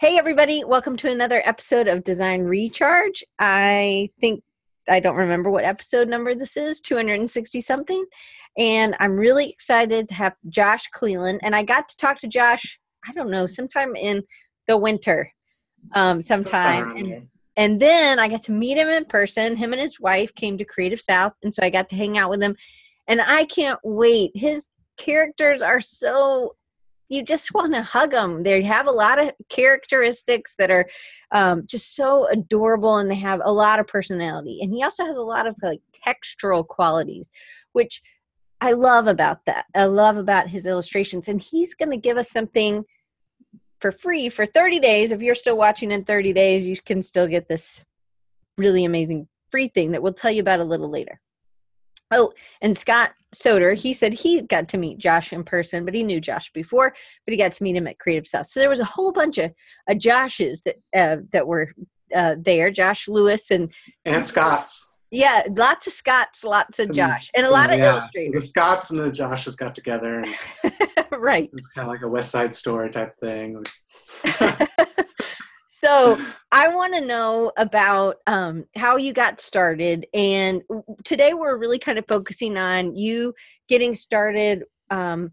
Hey, everybody, welcome to another episode of Design Recharge. I think I don't remember what episode number this is 260 something. And I'm really excited to have Josh Cleland. And I got to talk to Josh, I don't know, sometime in the winter, um, sometime. And, and then I got to meet him in person. Him and his wife came to Creative South. And so I got to hang out with him. And I can't wait. His characters are so you just want to hug them. They have a lot of characteristics that are um, just so adorable, and they have a lot of personality. And he also has a lot of like textural qualities, which I love about that. I love about his illustrations, and he's going to give us something for free for 30 days. If you're still watching in 30 days, you can still get this really amazing free thing that we'll tell you about a little later. Oh, and Scott Soder, he said he got to meet Josh in person, but he knew Josh before, but he got to meet him at Creative South. So there was a whole bunch of uh, Joshes that uh, that were uh, there, Josh Lewis and and Scotts. Yeah, lots of Scotts, lots of Josh, and a lot of yeah, illustrators. The Scotts and the Joshes got together. right. It's kind of like a West Side Story type thing. So I want to know about um, how you got started, and today we're really kind of focusing on you getting started um,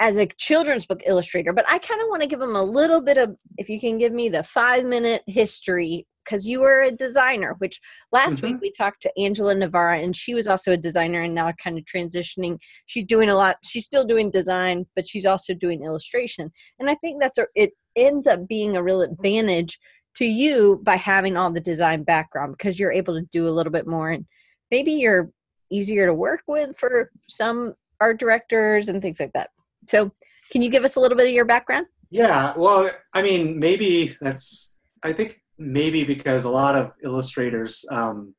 as a children's book illustrator. But I kind of want to give them a little bit of, if you can give me the five minute history, because you were a designer. Which last mm-hmm. week we talked to Angela Navarra, and she was also a designer, and now kind of transitioning. She's doing a lot. She's still doing design, but she's also doing illustration, and I think that's a, it ends up being a real advantage to you by having all the design background because you're able to do a little bit more and maybe you're easier to work with for some art directors and things like that. So, can you give us a little bit of your background? Yeah, well, I mean, maybe that's, I think maybe because a lot of illustrators um,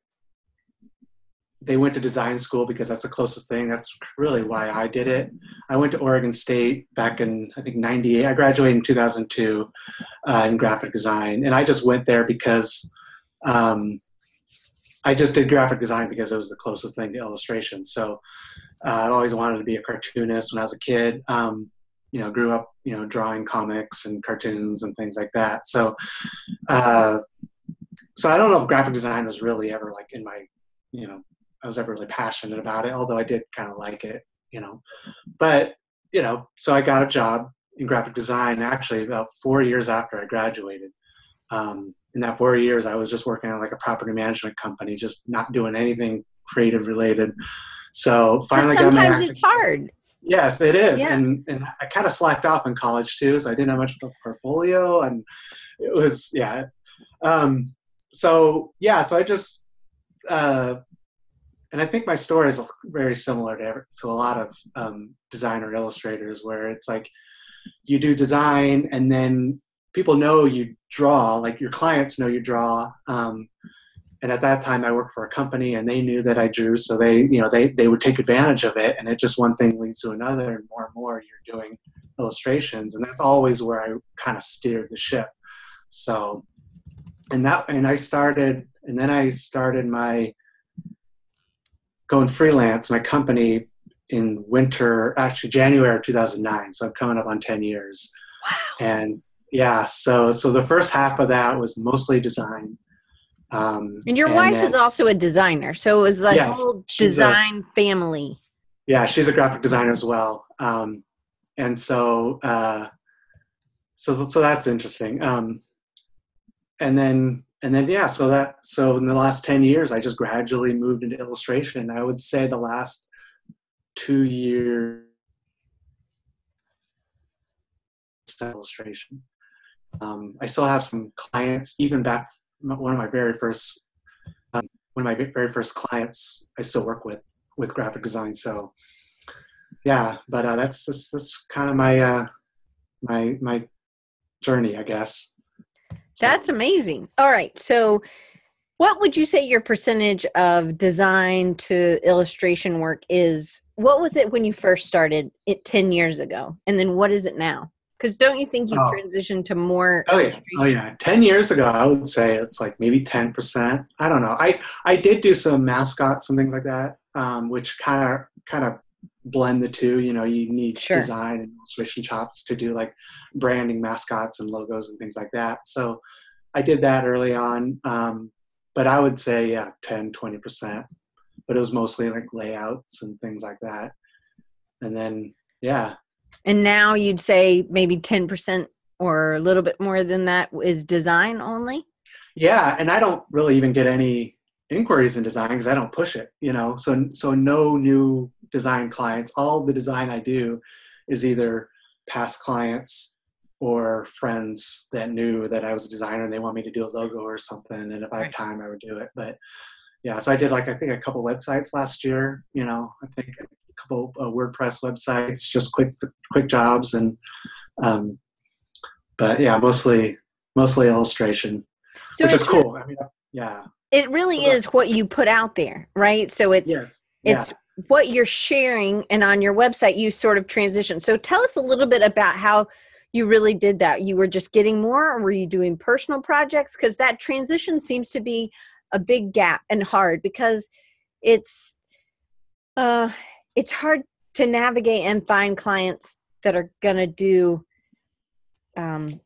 they went to design school because that's the closest thing. That's really why I did it. I went to Oregon State back in I think '98. I graduated in 2002 uh, in graphic design, and I just went there because um, I just did graphic design because it was the closest thing to illustration. So uh, I always wanted to be a cartoonist when I was a kid. Um, you know, grew up you know drawing comics and cartoons and things like that. So. Uh, so I don't know if graphic design was really ever like in my, you know, I was ever really passionate about it, although I did kind of like it, you know. But, you know, so I got a job in graphic design actually about four years after I graduated. Um, in that four years, I was just working on like a property management company, just not doing anything creative related. So finally, sometimes got it's hard. Yes, it is, yeah. and and I kind of slacked off in college too, so I didn't have much of a portfolio, and it was yeah. Um, so yeah, so I just uh, and I think my story is very similar to, to a lot of um, designer illustrators, where it's like you do design and then people know you draw, like your clients know you draw. Um, and at that time, I worked for a company, and they knew that I drew, so they, you know, they they would take advantage of it, and it just one thing leads to another, and more and more you're doing illustrations, and that's always where I kind of steered the ship. So, and that, and I started, and then I started my going freelance, my company in winter, actually January 2009. So I'm coming up on 10 years. Wow. And yeah, so so the first half of that was mostly design. Um, and your and wife then, is also a designer, so it was like yes, whole design a, family. Yeah, she's a graphic designer as well, um, and so uh, so so that's interesting. Um, and then and then yeah so that so in the last 10 years i just gradually moved into illustration. I would say the last two years illustration. Um, i still have some clients even back one of my very first um, one of my very first clients i still work with with graphic design so yeah but uh, that's just that's kind of my uh, my my journey i guess that's amazing. All right. So, what would you say your percentage of design to illustration work is? What was it when you first started it 10 years ago? And then what is it now? Because don't you think you oh. transitioned to more? Oh yeah, oh yeah. Ten years ago, I would say it's like maybe ten percent. I don't know. I I did do some mascots and things like that, um, which kind of kind of blend the two. You know, you need Sure. design and illustration chops to do like branding, mascots, and logos and things like that. So I did that early on. Um, but I would say, yeah, 10, 20%. But it was mostly like layouts and things like that. And then, yeah, And now you'd say maybe 10% or a little bit more than that is design only? yeah. And I don't really even get any inquiries in design because I don't push it, you know. So, so no new design clients. All the design I do is either past clients or friends that knew that I was a designer and they want me to do a logo or something. And if I Right. have time, I would do it. But yeah, so I did like I think a couple websites last year. You know, I think a couple uh, WordPress websites, just quick quick jobs, and um, but yeah, mostly mostly illustration, So which is cool. I mean, yeah, It really is what you put out there, right? So it's yes, it's what you're sharing and on your website you sort of transition. So tell us a little bit about how you really did that. You were just getting more or were you doing personal projects cuz that transition seems to be a big gap and hard because it's uh it's hard to navigate and find clients that are going to do um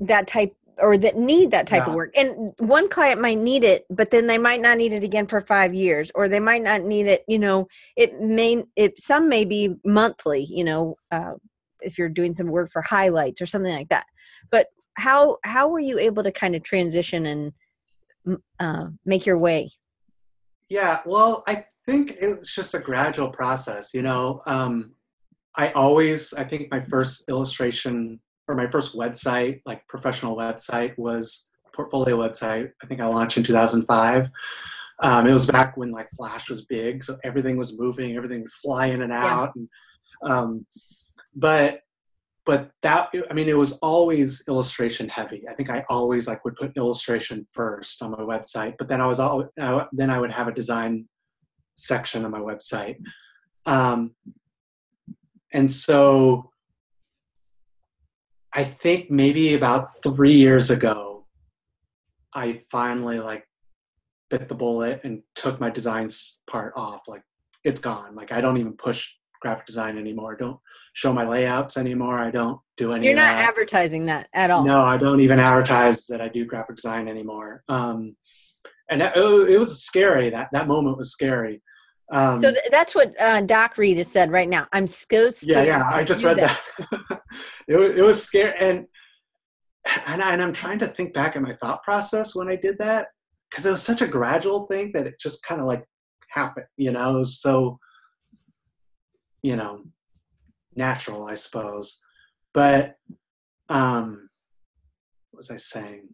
that type or that need that type of work. And one client might need it, but then they might not need it again for five years, or they might not need it. You know, it may it some may be monthly. You know, uh, if you're doing some work for highlights or something like that. But how how were you able to kind of transition and uh, make your way? Yeah, well, I think it was just a gradual process. You know, um, I always, I think my first illustration or my first website, like professional website, was portfolio website. I think I launched in 2005. Um, it was back when like Flash was big, so everything was moving, everything would fly in and out. And, um, but but that I mean, it was always illustration heavy. I think I always like would put illustration first on my website, but then I was all then I would have a design section on my website. Um, and so I think maybe about three years ago, I finally like bit the bullet and took my designs part off. Like it's gone. Like I don't even push graphic design anymore. I don't show my layouts anymore. I don't do any. You're not advertising that at all. No, I don't even advertise that I do graphic design anymore. Um, and that, it, it was scary. That that moment was scary. Um, So th- that's what uh, Doc Reed has said right now. I'm so yeah, scared. yeah. to I just read that. it, was, it was scary, and and, I, and I'm trying to think back in my thought process when I did that because it was such a gradual thing that it just kind of like happened. You know, so you know natural, I suppose. But um, what was I saying?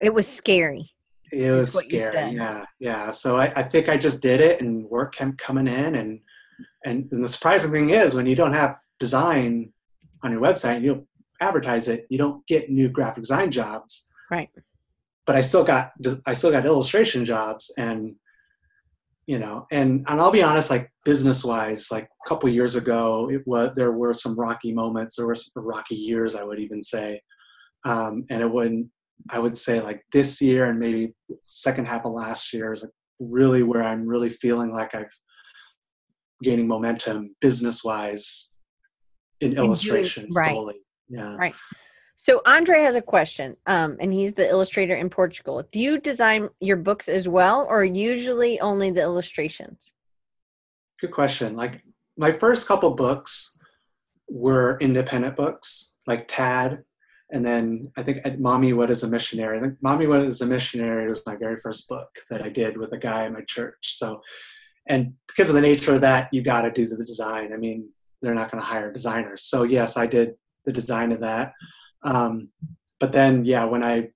It was scary. It was scary. Yeah, yeah. So I, I think I just did it, and work kept coming in, and, and and the surprising thing is when you don't have design on your website, you don't advertise it, you don't get new graphic design jobs. Right. But I still got I still got illustration jobs, and you know, and and I'll be honest, like business wise, like a couple years ago, it was there were some rocky moments, there were some rocky years, I would even say, um, and it wouldn't. I would say like this year and maybe second half of last year is like really where I'm really feeling like I've gaining momentum business wise in doing- illustration right. Yeah. Right. So Andre has a question, um, and he's the illustrator in Portugal. Do you design your books as well, or usually only the illustrations? Good question. Like my first couple books were independent books, like Tad, and then I think at Mommy What is a Missionary. I think Mommy What is a Missionary was my very first book that I did with a guy in my church. So, and because of the nature of that, you got to do the design. I mean, they're not going to hire designers. So yes, I did the design of that. Um, but then, yeah, when I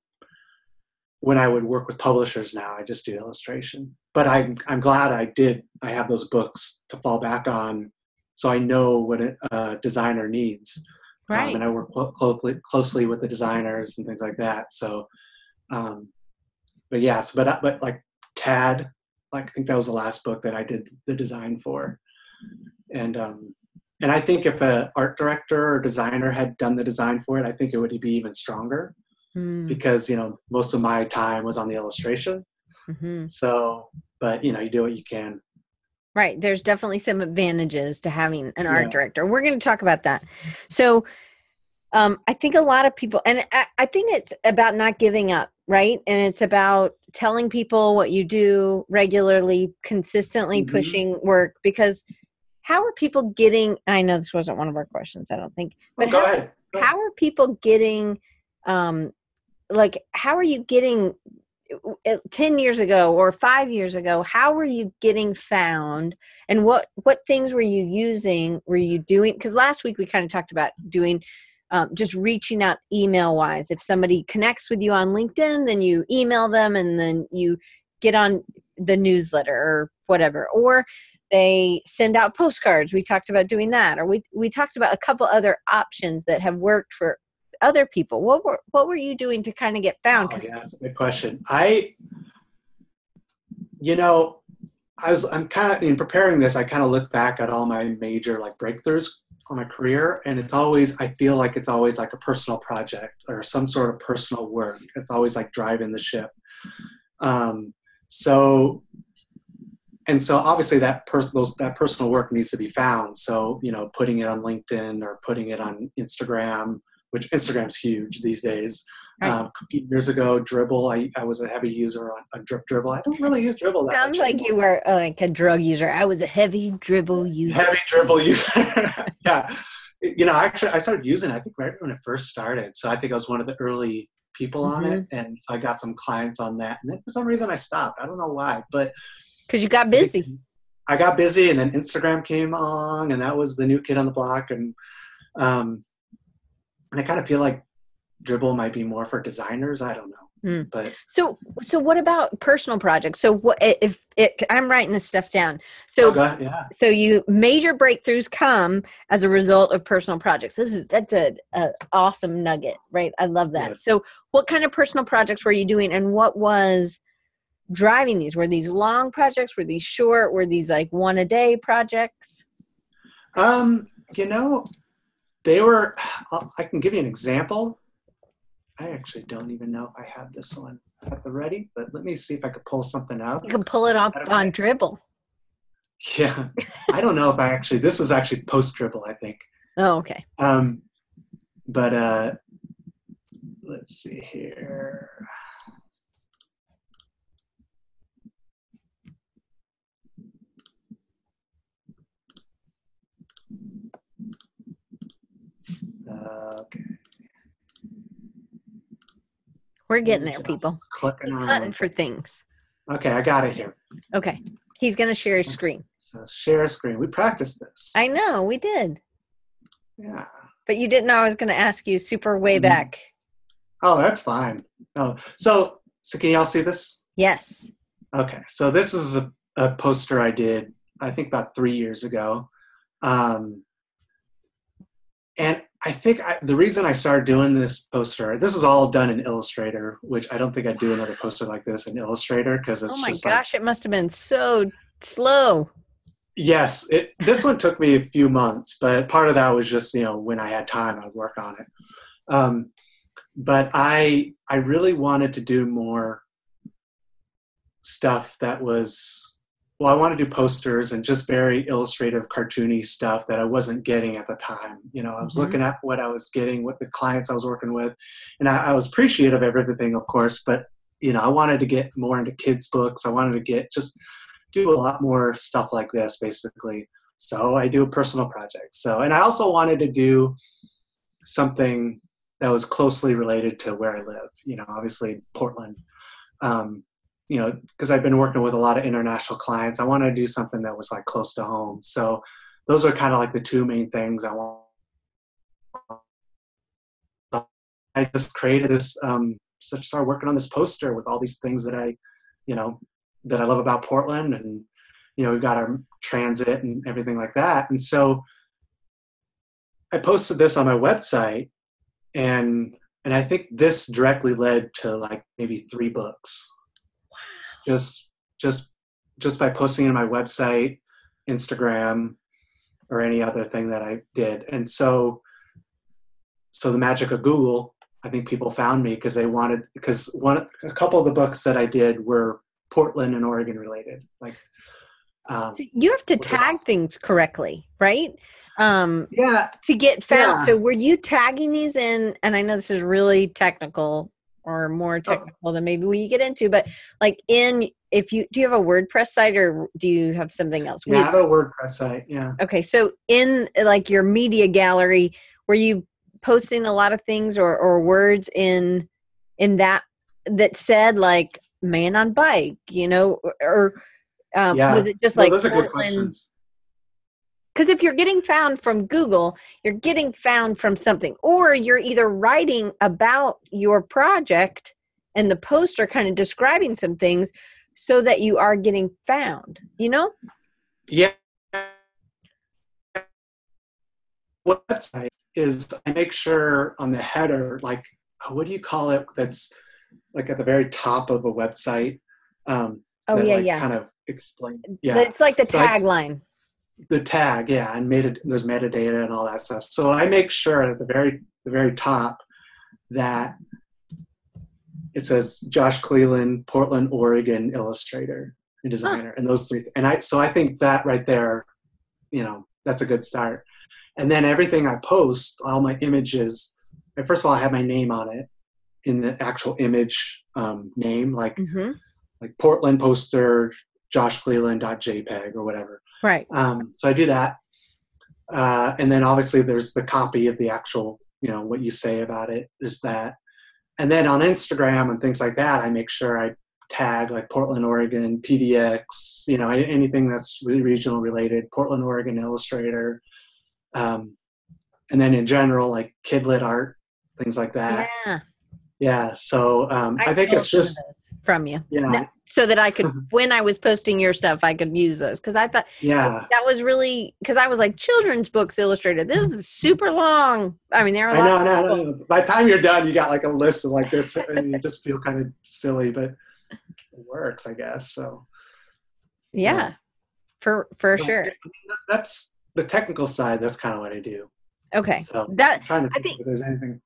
when I would work with publishers now, I just do illustration. But I'm I'm glad I did. I have those books to fall back on, so I know what a, a designer needs. Um, and I work closely closely with the designers and things like that. So, um, but yes, but but like Tad, like I think that was the last book that I did the design for, and um, and I think if a art director or designer had done the design for it, I think it would be even stronger Mm, because you know most of my time was on the illustration. mhm. So, but you know, you do what you can. Right. There's definitely some advantages to having an art Yeah. director. We're going to talk about that. So, um, I think a lot of people, and I, I think it's about not giving up, right? And it's about telling people what you do regularly, consistently Mhm. pushing work because how are people getting? I know this wasn't one of our questions, I don't think, Oh, but go how, ahead. How are people getting um like how are you getting 10 years ago or 5 years ago how were you getting found? And what what things were you using? Were you doing because last week we kind of talked about doing um, just reaching out email wise. If somebody connects with you on linkedin then you email them and then you get on the newsletter or whatever. Or they send out postcards. We talked about doing that. Or we we talked about a couple other options that have worked for other people what were what were you doing to kind of get found Oh, yeah, that's a good question. I, you know, I was I'm kind of in preparing this. I kind of look back at all my major like breakthroughs on my career, and it's always I feel like it's always like a personal project or some sort of personal work. It's always like driving the ship. Um, so, and so obviously that person those that personal work needs to be found. So you know, putting it on LinkedIn or putting it on Instagram, which Instagram's huge these days. Right. Um, a few years ago, Dribbble, I, I was a heavy user on, on Drip Dribbble. I don't really use Dribbble that sounds much like anymore. you were uh, like a drug user i was a heavy dribbble user heavy Dribbble user. yeah, you know, actually, I started using it. I think right when it first started. So I think I was one of the early people on it, Mm-hmm. and so I got some clients on that. And then for some reason, I stopped. I don't know why, but because you got busy I got busy, and then Instagram came along, and that was the new kid on the block. And um, and I kind of feel like Dribbble might be more for designers. I don't know, Hmm. but so so what about personal projects? So what if it i'm writing this stuff down. So Oh, ahead, yeah. so you major breakthroughs come as a result of personal projects. This is that's a, a awesome nugget right? I love that. Yes. so what kind of personal projects were you doing and what was driving these? Were these long projects? Were these short? Were these like one a day projects? Um, you know, they were. I'll- can give you an example. I actually don't even know if I have this one at the ready, but let me see if I could pull something up. you can pull it off on know. dribbble Yeah, I don't know if I actually. This was actually post dribbble, I think. oh okay Um, but uh, let's see here. Okay, we're getting there people clicking he's around. hunting for things Okay, I got it here. okay he's gonna share his screen So share a screen. We practiced this. i know we did yeah. but you didn't know i was gonna ask you super way Mhm. back Oh, that's fine. Oh, so so can y'all see this? yes Okay, so this is a, a poster I did, I think about three years ago. Um, and I think I, the reason I started doing this poster, this is all done in Illustrator, which I don't think I'd do another poster like this in Illustrator because it's oh my just like, gosh it must have been so slow yes, it, this one took me a few months, but part of that was just, you know, when I had time, I'd work on it. Um, but I, I really wanted to do more stuff that was well i want to do posters and just very illustrative cartoony stuff that i wasn't getting at the time you know? I was Mhm. looking at what i was getting what the clients i was working with and I, I was appreciative of everything of course but you know i wanted to get more into kids books. I wanted to get just do a lot more stuff like this basically. So i do a personal project. So and i also wanted to do something that was closely related to where i live you know obviously portland. Um, you know, because I've been working with a lot of international clients, I want to do something that was like close to home. So those are kind of like the two main things I want. I just created this, um, so started working on this poster with all these things that I, you know, that I love about Portland, and you know, we've got our transit and everything like that. And so I posted this on my website, and and I think this directly led to like maybe three books just just just by posting it on my website instagram or any other thing that i did and so so the magic of google i think people found me because they wanted because one a couple of the books that i did were portland and oregon related like Um, You have to tag awesome. things correctly, right? Um, yeah, to get found. Yeah. So were you tagging these in? And I know this is really technical or Oh. more technical than maybe we get into, but like in if you do you have a WordPress site or do you have something else? We- yeah. I have a WordPress site. Yeah. Okay, so in like your media gallery, were you posting a lot of things or or words in in that that said like man on bike, you know, or, um, Yeah. was it just No, like those are good Portland? Because if you're getting found from Google, you're getting found from something, or you're either writing about your project and the post are kind of describing some things so that you are getting found, you know? Yeah. Website is I make sure on the header, like uh, what do you call it? That's like at the very top of a website. Um, Oh, yeah, like, yeah. Kind of explain. Yeah. It's like the So tagline. The tag yeah and meta, there's metadata and all that stuff. So i make sure at the very the very top that it says josh cleland portland oregon illustrator and designer and those three and i so i think that right there you know that's a good start. And then everything i post all my images first of all i have my name on it in the actual image um, name like hmm like portland poster josh cleland.jpg or whatever Right. um, so I do that, uh, and then obviously there's the copy of the actual, you know, what you say about it. There's that, and then on Instagram and things like that, I make sure I tag like Portland, Oregon, PDX, you know, anything that's re- regional related, Portland, Oregon Illustrator, um, and then in general like kidlit art, things like that. Yeah. Yeah. So um, I, think it's just from you. yeah, No, so that I could, when I was posting your stuff, I could use those because I thought yeah. that was really because I was like children's books illustrated. This is super long. I mean, there are I know, I know, I. By the time you're done, you got like a list of like this, and you just feel kind of silly, but it works, I guess. So Yeah, Yeah. for for So, sure. That's the technical side. That's kind of what I do. Okay, So that I'm trying to I think, think- if there's anything.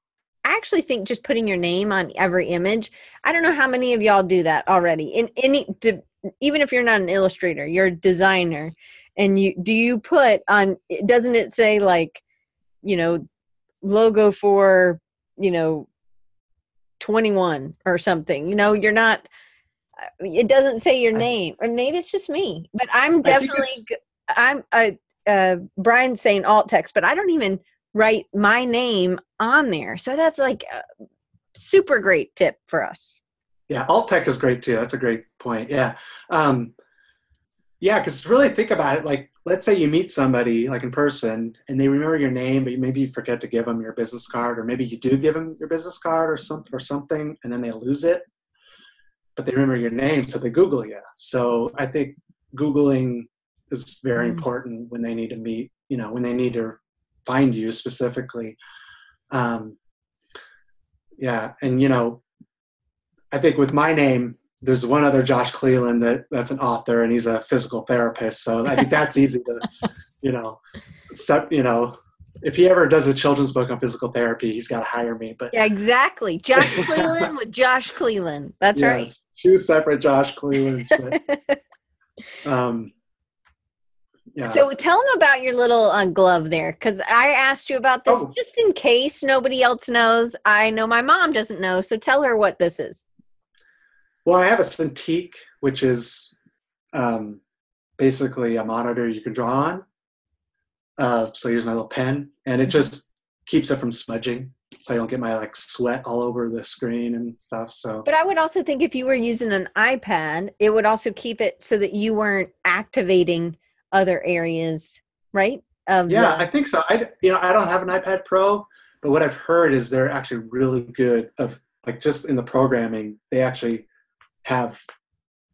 I actually think just putting your name on every image. I don't know how many of y'all do that already. In any, even if you're not an illustrator, you're a designer, and you do you put on? Doesn't it say like, you know, logo for you know, twenty one or something? You know, you're not. uh, It doesn't say your I- name, or maybe it's just me. But I'm definitely. I'm a uh, Brian's saying alt text, but I don't even write my name on there. So that's like a super great tip for us. Yeah, alt text is great too. That's a great point. Yeah, um, yeah, because really think about it. Like, let's say you meet somebody like in person, and they remember your name, but maybe you forget to give them your business card, or maybe you do give them your business card or something or something, and then they lose it. But they remember your name, so they Google you. So I think googling is very Mm. important when they need to meet. You know, when they need to find you specifically. Um, yeah, and you know, I think with my name, there's one other Josh Cleland that that's an author and he's a physical therapist. So I think that's easy to, you know, set, you know, if he ever does a children's book on physical therapy, he's got to hire me. But Yeah, exactly. Josh Cleland with Josh Cleland. That's yes, two separate Josh Clelands. But, um, yeah. So tell them about your little uh, glove there, because I asked you about this Oh. just in case nobody else knows. I know my mom doesn't know, so tell her what this is. Well, I have a Cintiq, which is um, basically a monitor you can draw on. Uh, so here's my little pen, and it just keeps it from smudging, so I don't get my like sweat all over the screen and stuff. So But I would also think if you were using an iPad, it would also keep it so that you weren't activating other areas, right? Of yeah, the- I think so. I you know I don't have an iPad Pro, but what I've heard is they're actually really good of like just in the programming. They actually have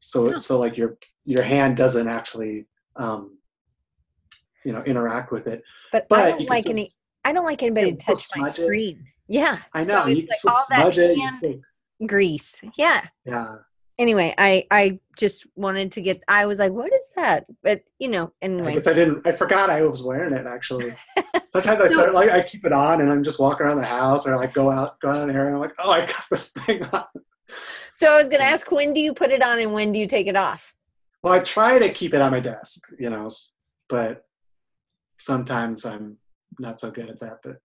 so Yeah. so like your your hand doesn't actually um, you know interact with it. but, but I don't like any. I don't like anybody to touch my smudge it. screen. Yeah, I know it's you like all that smudge it. grease. Yeah. Yeah. Anyway, I I just wanted to get. I was like, what is that? But you know, anyway. I guess I didn't. I forgot I was wearing it actually. Sometimes I start like I keep it on and I'm just walking around the house or like go out go out in there and I'm like, oh, I got this thing on. So I was going to ask, when do you put it on and when do you take it off? well, I try to keep it on my desk, you know, but sometimes I'm not so good at that. But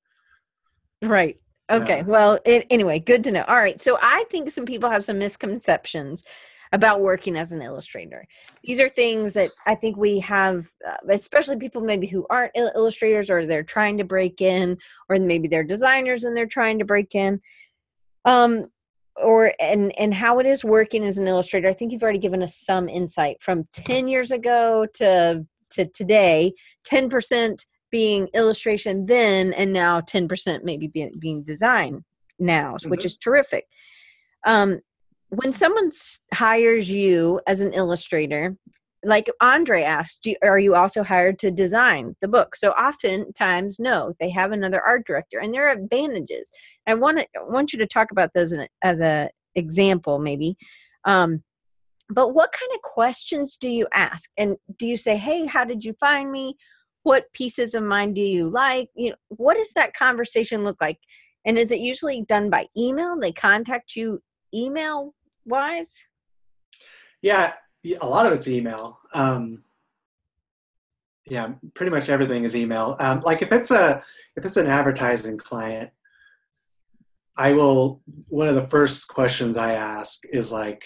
right. Okay. Yeah. Well, it, anyway, good to know. All right. So I think some people have some misconceptions about working as an illustrator. These are things that I think we have, uh, especially people maybe who aren't il- illustrators or they're trying to break in, or maybe they're designers and they're trying to break in. Um, or and and how it is working as an illustrator. I think you've already given us some insight from 10 years ago to to today. 10% being illustration then, and now 10% maybe being, being design now, mm-hmm. which is terrific. Um, when someone hires you as an illustrator, like Andre asked, are you also hired to design the book? So oftentimes, no, they have another art director, and there are advantages. I want to want you to talk about those as a example, maybe. Um, but what kind of questions do you ask? And do you say, "Hey, how did you find me? What pieces of mine do you like?" You know, what does that conversation look like? And is it usually done by email? They contact you email wise? Yeah, a lot of it's email. Um, yeah, pretty much everything is email. Um, like if it's a if it's an advertising client, I will. One of the first questions I ask is like,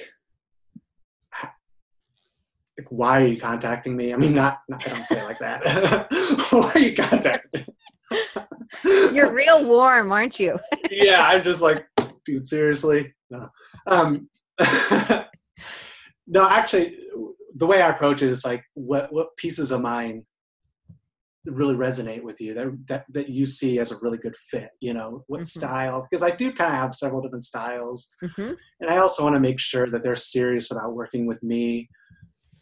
like why are you contacting me? I mean, not, not I don't say it like that. why are you contacting me? You're real warm, aren't you? yeah, I'm just like, dude, seriously, no. Um, no, actually, the way I approach it is like, what what pieces of mine really resonate with you that that that you see as a really good fit? You know, what mm-hmm. style? Because I do kind of have several different styles, mm-hmm. and I also want to make sure that they're serious about working with me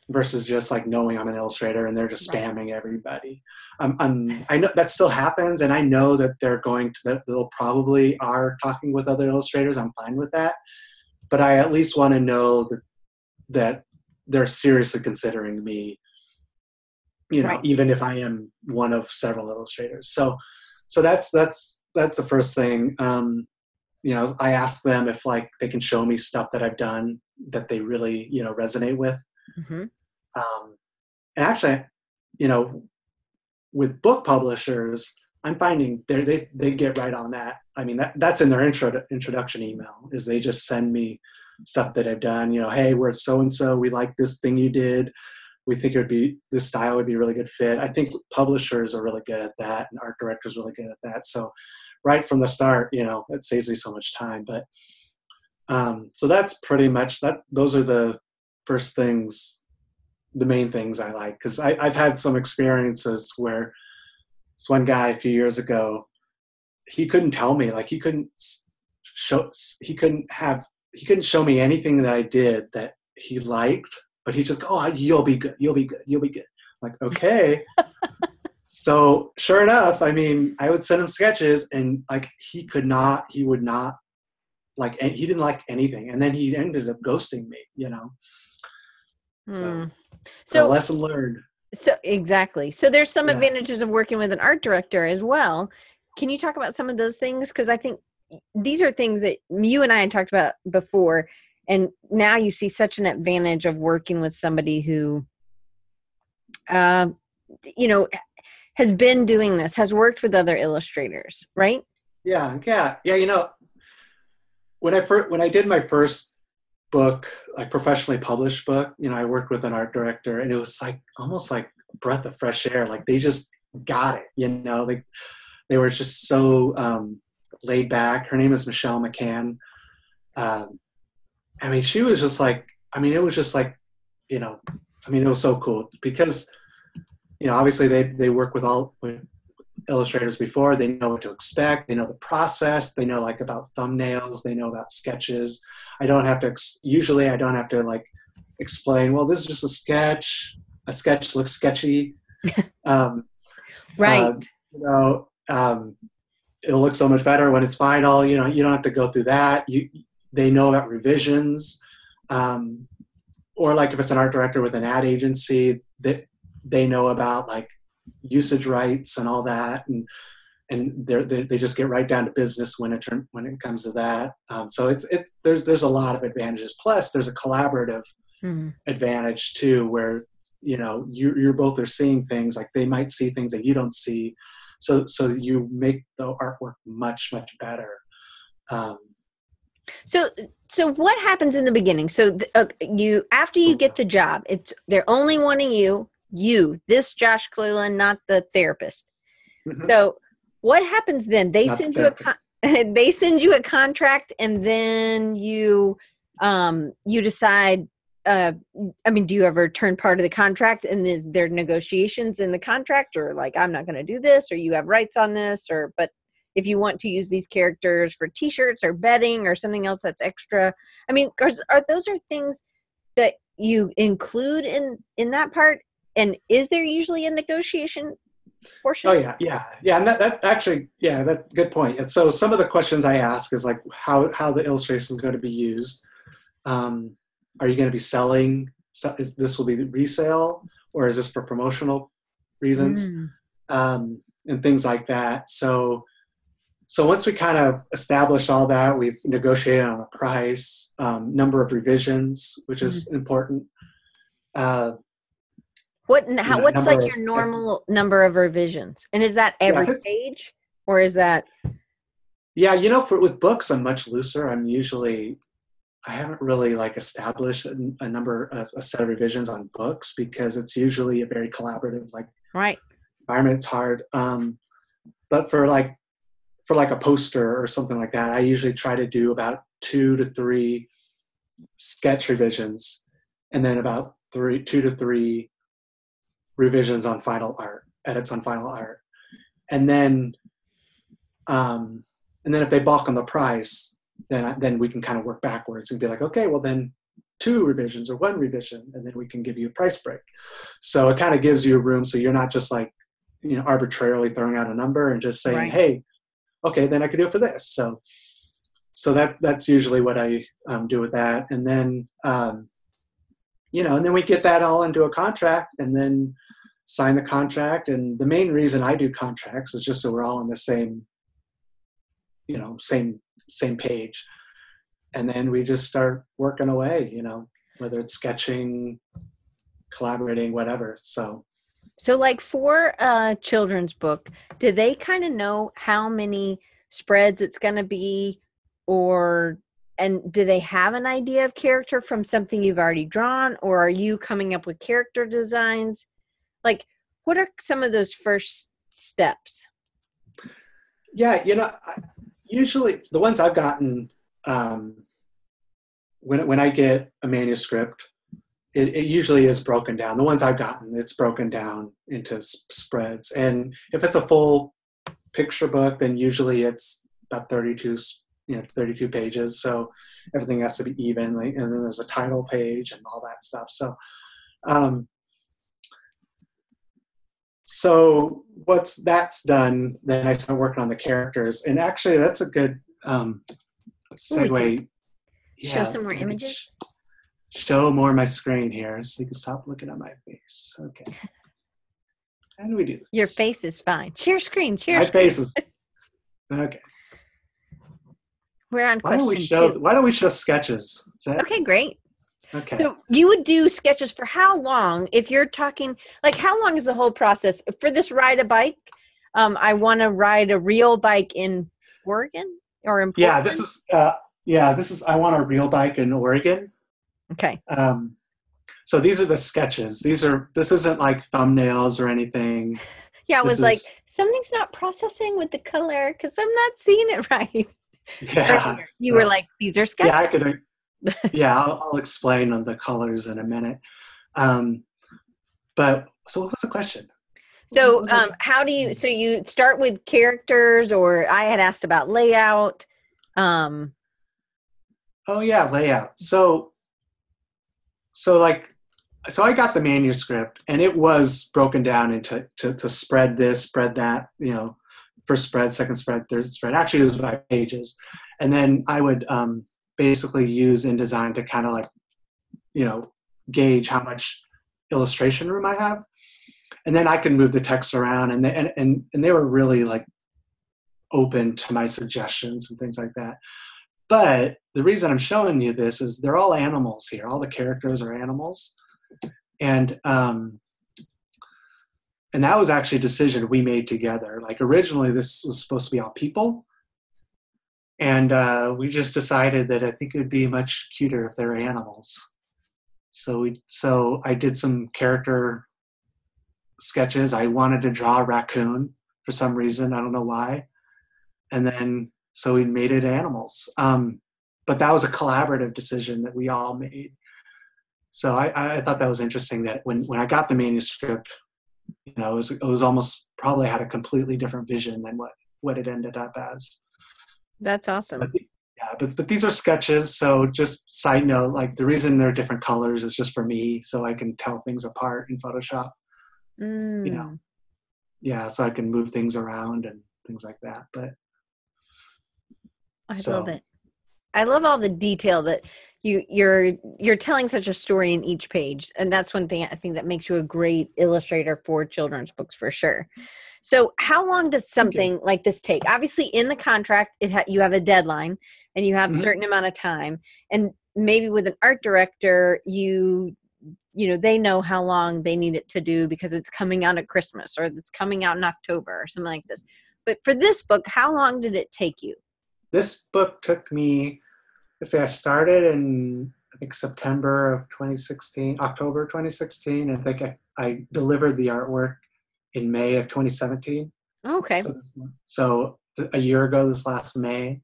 versus just like knowing I'm an illustrator and they're just spamming right. everybody. Um, I'm, I know that still happens, and I know that they're going to that they'll probably are talking with other illustrators. I'm fine with that, but I at least want to know that that they're seriously considering me you know right. even if i am one of several illustrators so so that's that's that's the first thing um you know i ask them if like they can show me stuff that i've done that they really you know resonate with mm-hmm. Um and actually you know with book publishers i'm finding they they get right on that i mean that that's in their intro introduction email is they just send me stuff that I've done. You know, hey, we're so and so. We like this thing you did. We think it would be this style would be a really good fit. I think publishers are really good at that, and art directors really good at that. So, right from the start, you know, it saves me so much time. But um, so that's pretty much that. Those are the first things, the main things I like because I've had some experiences where this one guy a few years ago, he couldn't tell me like he couldn't show he couldn't have he couldn't show me anything that I did that he liked, but he's just, oh, you'll be good, you'll be good, you'll be good. I'm like, okay. so sure enough, I mean, I would send him sketches, and like he could not, he would not like, he didn't like anything, and then he ended up ghosting me. You know. So, hmm. So lesson learned. So exactly. So there's some yeah. advantages of working with an art director as well. Can you talk about some of those things? Because I think these are things that you and I had talked about before, and now you see such an advantage of working with somebody who, uh, you know, has been doing this, has worked with other illustrators, right? Yeah, yeah, yeah. You know, when I first when I did my first book, like professionally published book, you know, I worked with an art director, and it was like almost like breath of fresh air. Like they just got it, you know, like they were just so um, laid back. Her name is Michelle McCann. Um, I mean, she was just like, I mean, it was just like, you know, I mean, it was so cool because, you know, obviously they they work with all with illustrators before. They know what to expect. They know the process. They know like about thumbnails. They know about sketches. I don't have to. Usually, I don't have to like explain. Well, this is just a sketch. A sketch looks sketchy. um, right. Uh, you know, um, it'll look so much better when it's final. You know, you don't have to go through that. You they know about revisions, um, or like if it's an art director with an ad agency, that they, they know about like usage rights and all that, and and they they just get right down to business when it when it comes to that. Um, so it's it's there's there's a lot of advantages. Plus, there's a collaborative Mhm. advantage too, where you know you you're both are seeing things like they might see things that you don't see, so so you make the artwork much much better. Um, So, so what happens in the beginning? So, th- uh, you after you get the job, it's they're only wanting you, you, this Josh Cleland, not the therapist. mhm. So, what happens then? They Not the send you a con- they send you a contract, and then you um you decide. Uh, I mean, do you ever turn part of the contract, and is there negotiations in the contract, or like I'm not going to do this, or you have rights on this, or but if you want to use these characters for T-shirts or bedding or something else that's extra. I mean, are, are those are things that you include in in that part? And is there usually a negotiation portion? Oh yeah, yeah, yeah. And that, that actually, yeah, that good point. And so some of the questions I ask is like how how the illustration is going to be used. Um, are you going to be selling? So is this will be resale or is this for promotional reasons? Mm. um, and things like that. So, so once we kind of established all that, we've negotiated on a price, um, number of revisions, which is important. Uh, What how? What's like your of- normal number of revisions? And is that every it's- page, or is that yeah, you know, for with books, I'm much looser. I'm usually, I haven't really like established a, a number, a, a set of revisions on books because it's usually a very collaborative, like right? environment. It's hard. Um, but for like for like a poster or something like that, I usually try to do about two to three sketch revisions, and then about three two to three revisions on final art, edits on final art, and then um, and then if they balk on the price, then I, then we can kind of work backwards and be like, okay, well then two revisions or one revision, and then we can give you a price break. So it kind of gives you room, so you're not just like you know arbitrarily throwing out a number and just saying, Right. hey, okay, then I could do it for this. So so that that's usually what I um, do with that, and then um, you know, and then we get that all into a contract, and then sign the contract. And the main reason I do contracts is just so we're all on the same, you know, same same page, and then we just start working away. You know, whether it's sketching, collaborating, whatever. So So, like for a children's book, do they kind of know how many spreads it's going to be, or and do they have an idea of character from something you've already drawn, or are you coming up with character designs? Like, what are some of those first steps? Yeah, you know, usually the ones I've gotten um, when when I get a manuscript, it, it usually is broken down. The ones I've gotten, it's broken down into s- spreads, and if it's a full picture book, then usually it's about thirty-two, you know, thirty-two pages. So everything has to be even, and then there's a title page and all that stuff. So. Um, so once that's done, then I start working on the characters, and actually, that's a good um, segue. Show some more images? sh- Show more of my screen here, so you can stop looking at my face. Okay. How do we do this? Your face is fine. Share screen. Share. My screen. face is okay. We're on Why don't we show? two. Why don't we show sketches? Is that Okay, great. Okay? So you would do sketches for how long? If you're talking, like, how long is the whole process for this ride a bike? Um, I want to ride a real bike in Oregon or in yeah, this is. Uh, yeah, this is. I want a real bike in Oregon. okay. Um, so these are the sketches. These are. This isn't like thumbnails or anything. Yeah, I This was like, is- something's not processing with the color because I'm not seeing it right. Yeah. You so- were like, these are sketches. yeah, I could. Yeah, I'll, I'll explain on the colors in a minute. Um, but so, what was the question? So, um, how do you? So you start with characters, or I had asked about layout. Um, oh yeah, layout. So, so like, so I got the manuscript, and it was broken down into to, to spread this, spread that. You know, first spread, second spread, third spread. Actually, it was by pages, and then I would um, basically use InDesign to kind of like, you know, gauge how much illustration room I have, and then I can move the text around, and they, and and and they were really like open to my suggestions and things like that. but the reason I'm showing you this is they're all animals here. All the characters are animals, and um, and that was actually a decision we made together. Like originally, this was supposed to be all people, and uh, we just decided that I think it would be much cuter if they were animals. So we so I did some character sketches. I wanted to draw a raccoon for some reason. I don't know why, and then so we made it animals. Um, but that was a collaborative decision that we all made. So I, I thought that was interesting that when, when I got the manuscript, you know, it was, it was almost probably had a completely different vision than what, what it ended up as. That's awesome. But, yeah, but, but these are sketches. So just side note, like the reason they're different colors is just for me, so I can tell things apart in Photoshop. Mm. You know, yeah, so I can move things around and things like that. But I so, love it. I love all the detail that you you're you're telling such a story in each page, and that's one thing I think that makes you a great illustrator for children's books for sure. So, how long does something like this take? Obviously, in the contract, it ha- you have a deadline and you have a Mhm. certain amount of time, and maybe with an art director, you you know they know how long they need it to do because it's coming out at Christmas or it's coming out in October or something like this. But for this book, how long did it take you? this book took me let's say i started in i think september of 2016 october 2016 i think i, I delivered the artwork in may of 2017 Okay. so, so a year ago this last may.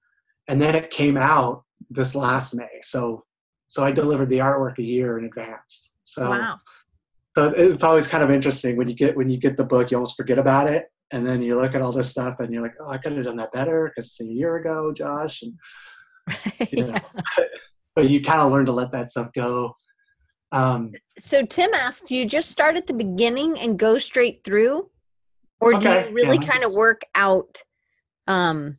And then it came out this last may. So so i delivered the artwork a year in advance. So wow. so it's always kind of interesting when you get when you get the book you almost forget about it. And then you look at all this stuff and you're like oh i could have done that better because it's a year ago josh. And you know, but you kind of learn to let that stuff go um, So Tim asked, do you just start at the beginning and go straight through? Or do you really yeah, kind of work out um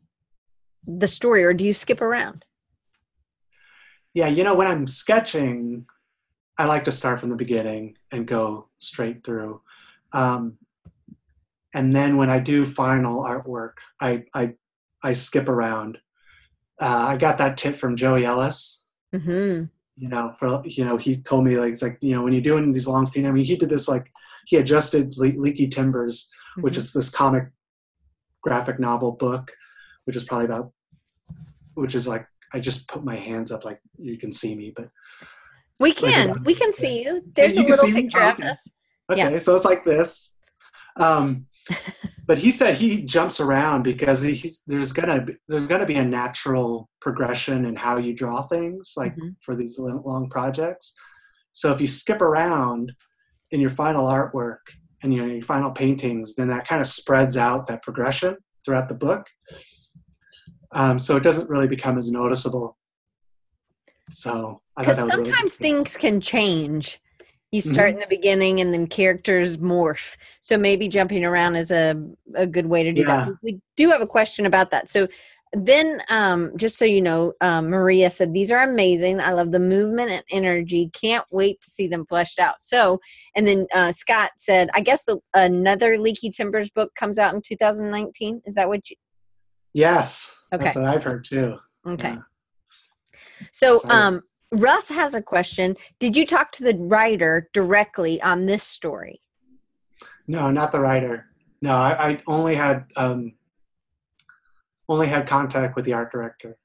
the story or do you skip around? yeah you know when i'm sketching i like to start from the beginning and go straight through um, and then when i do final artwork i i, I skip around uh, i got that tip from joey ellis Mm-hmm. You know, for you know, he told me like it's like you know when you're doing these long paint. I mean, he did this like he adjusted Le- Leaky Timbers, which Mhm. is this comic graphic novel book, which is probably about, which is like I just put my hands up like you can see me, but We can. about- we can see you. There's a little me? picture of us. okay, Yeah. so it's like this. Um, but he said he jumps around because he's, there's gonna be, there's gonna be a natural progression in how you draw things, like Mhm. for these long projects. So if you skip around in your final artwork and you know, your final paintings, then that kind of spreads out that progression throughout the book. Um, so it doesn't really become as noticeable. So Because that was really sometimes things can change. You start Mm-hmm. in the beginning and then characters morph. So maybe jumping around is a, a good way to do that. We do have a question about that. So then, um, just so you know, um, Maria said, These are amazing. I love the movement and energy. Can't wait to see them fleshed out. So, and then uh, Scott said, I guess the another Leaky Timbers book comes out in 2019. Is that what you? Yes, okay. that's what I've heard too. Okay. Yeah. So, um, Russ has a question. Did you talk to the writer directly on this story? No, not the writer. No, I, I only had um, only had contact with the art director.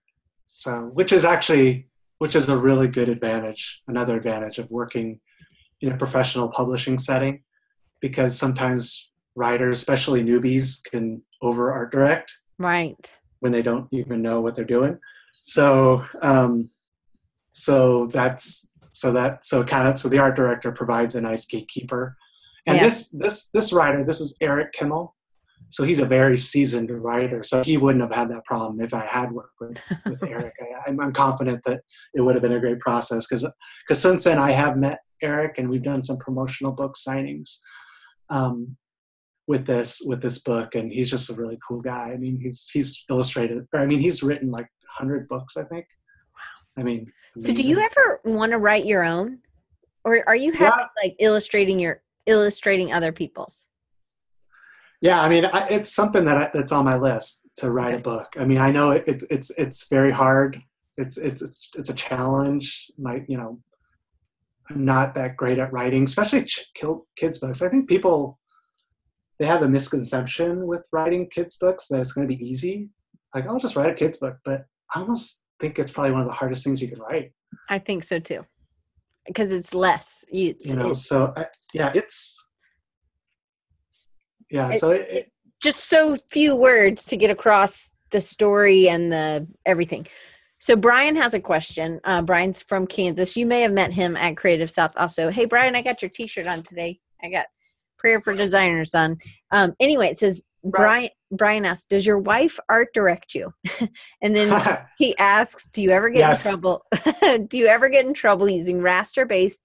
So, which is actually which is a really good advantage. Another advantage of working in a professional publishing setting, because sometimes writers, especially newbies, can over art direct Right. when they don't even know what they're doing. So, um, so that's so that so kind of so the art director provides a nice gatekeeper. And Yeah. this this this writer, this is Eric Kimmel. So he's a very seasoned writer. So he wouldn't have had that problem if I had worked with, with Eric. I, I'm, I'm confident that it would have been a great process because because since then I have met Eric and we've done some promotional book signings um, with this with this book, and he's just a really cool guy. I mean, he's he's illustrated. Or I mean, he's written like hundred books, I think. Wow. I mean, So, do you ever want to write your own, or are you happy Yeah. like illustrating your illustrating other people's? Yeah, I mean, I, it's something that I, that's on my list to write a book. I mean, I know it, it, it's it's very hard It's it's it's, it's a challenge. My you know, I'm not that great at writing, especially ch- kids books. I think people they have a misconception with writing kids books that it's going to be easy. Like I'll just write a kids book, but I almost think it's probably one of the hardest things you can write. I think so too, because it's less. You, you know, so I, yeah, it's yeah. It, so it, it, just so few words to get across the story and the everything. So Brian has a question. Uh, Brian's from Kansas. You may have met him at Creative South. Also, hey Brian, I got your T-shirt on today. I got prayer for designers on. Um, anyway, it says Brian. Brian asks, "Does your wife art direct you?" and then he asks, "Do you ever get yes. in trouble? do you ever get in trouble using raster based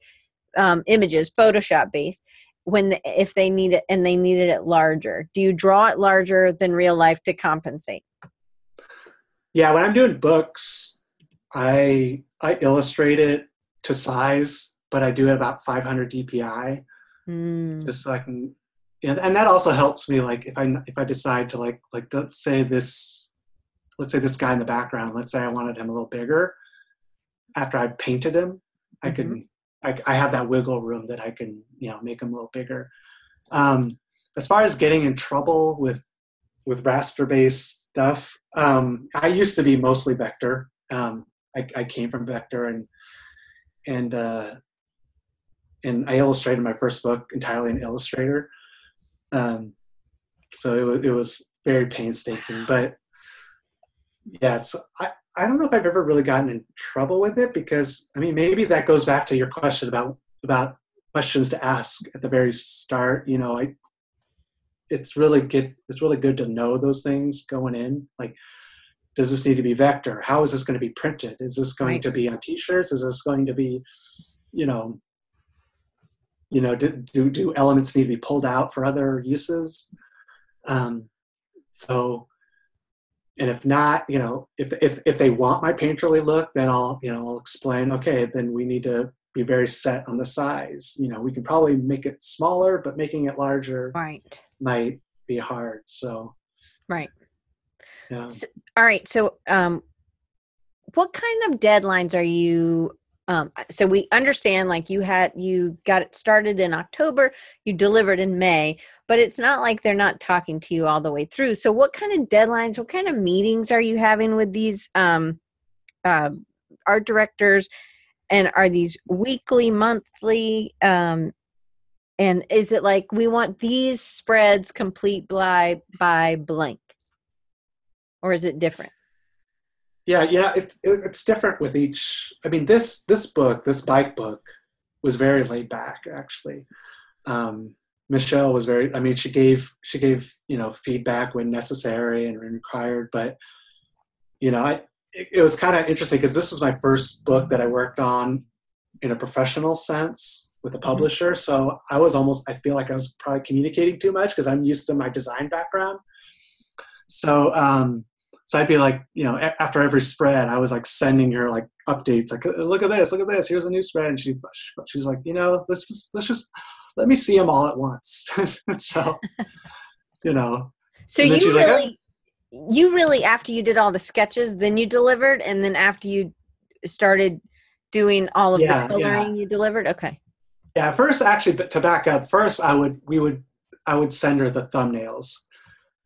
um, images, Photoshop based, when the, if they need it and they needed it larger? Do you draw it larger than real life to compensate?" Yeah, when I'm doing books, I I illustrate it to size, but I do it about 500 DPI, mm. just so I can. And, and that also helps me. Like if I if I decide to like like let's say this, let's say this guy in the background. Let's say I wanted him a little bigger. After I painted him, I mm-hmm. can I, I have that wiggle room that I can you know make him a little bigger. Um, as far as getting in trouble with with raster based stuff. Um, I used to be mostly vector. Um, I, I, came from vector and and uh, and I illustrated my first book entirely in Illustrator. Um, so it was it was very painstaking, but yeah, it's I, I don't know if I've ever really gotten in trouble with it because I mean maybe that goes back to your question about about questions to ask at the very start. You know, I it's really good it's really good to know those things going in like does this need to be vector how is this going to be printed is this going right. to be on t-shirts is this going to be you know you know do, do, do elements need to be pulled out for other uses um, so and if not you know if, if if they want my painterly look then i'll you know i'll explain okay then we need to be very set on the size you know we can probably make it smaller but making it larger right might be hard. So, right. Yeah. So, all right. So, um, what kind of deadlines are you? Um, so we understand like you had you got it started in October, you delivered in May, but it's not like they're not talking to you all the way through. So what kind of deadlines, what kind of meetings are you having with these um, uh, art directors? And are these weekly, monthly? Um, and is it like we want these spreads complete by by blank or is it different yeah yeah it's it's different with each i mean this this book this bike book was very laid back actually um, michelle was very i mean she gave she gave you know feedback when necessary and required but you know i it, it was kind of interesting because this was my first book that i worked on in a professional sense with a mm-hmm. publisher. So I was almost, I feel like I was probably communicating too much because I'm used to my design background. So, um, so I'd be like, you know, after every spread, I was like sending her like updates, like, uh, look at this, look at this, here's a new spread. And she, she was like, you know, let's just, let's just, let me see them all at once. so, you know. So you really, like, oh. you really, after you did all the sketches, then you delivered, and then after you started doing all of yeah, the coloring, yeah. you delivered. Okay. Yeah, first actually, but to back up, first I would we would I would send her the thumbnails,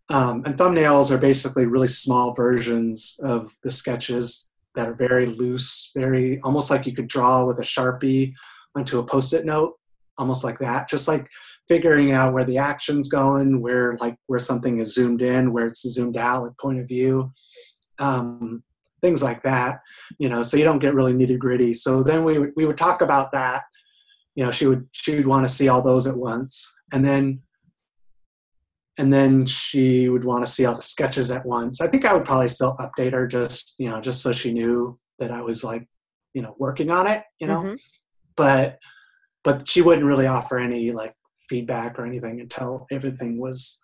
um, and thumbnails are basically really small versions of the sketches that are very loose, very almost like you could draw with a sharpie onto a post-it note, almost like that. Just like figuring out where the action's going, where like where something is zoomed in, where it's zoomed out, like point of view, um, things like that. You know, so you don't get really nitty gritty. So then we we would talk about that you know she would she would want to see all those at once and then and then she would want to see all the sketches at once i think i would probably still update her just you know just so she knew that i was like you know working on it you know mm-hmm. but but she wouldn't really offer any like feedback or anything until everything was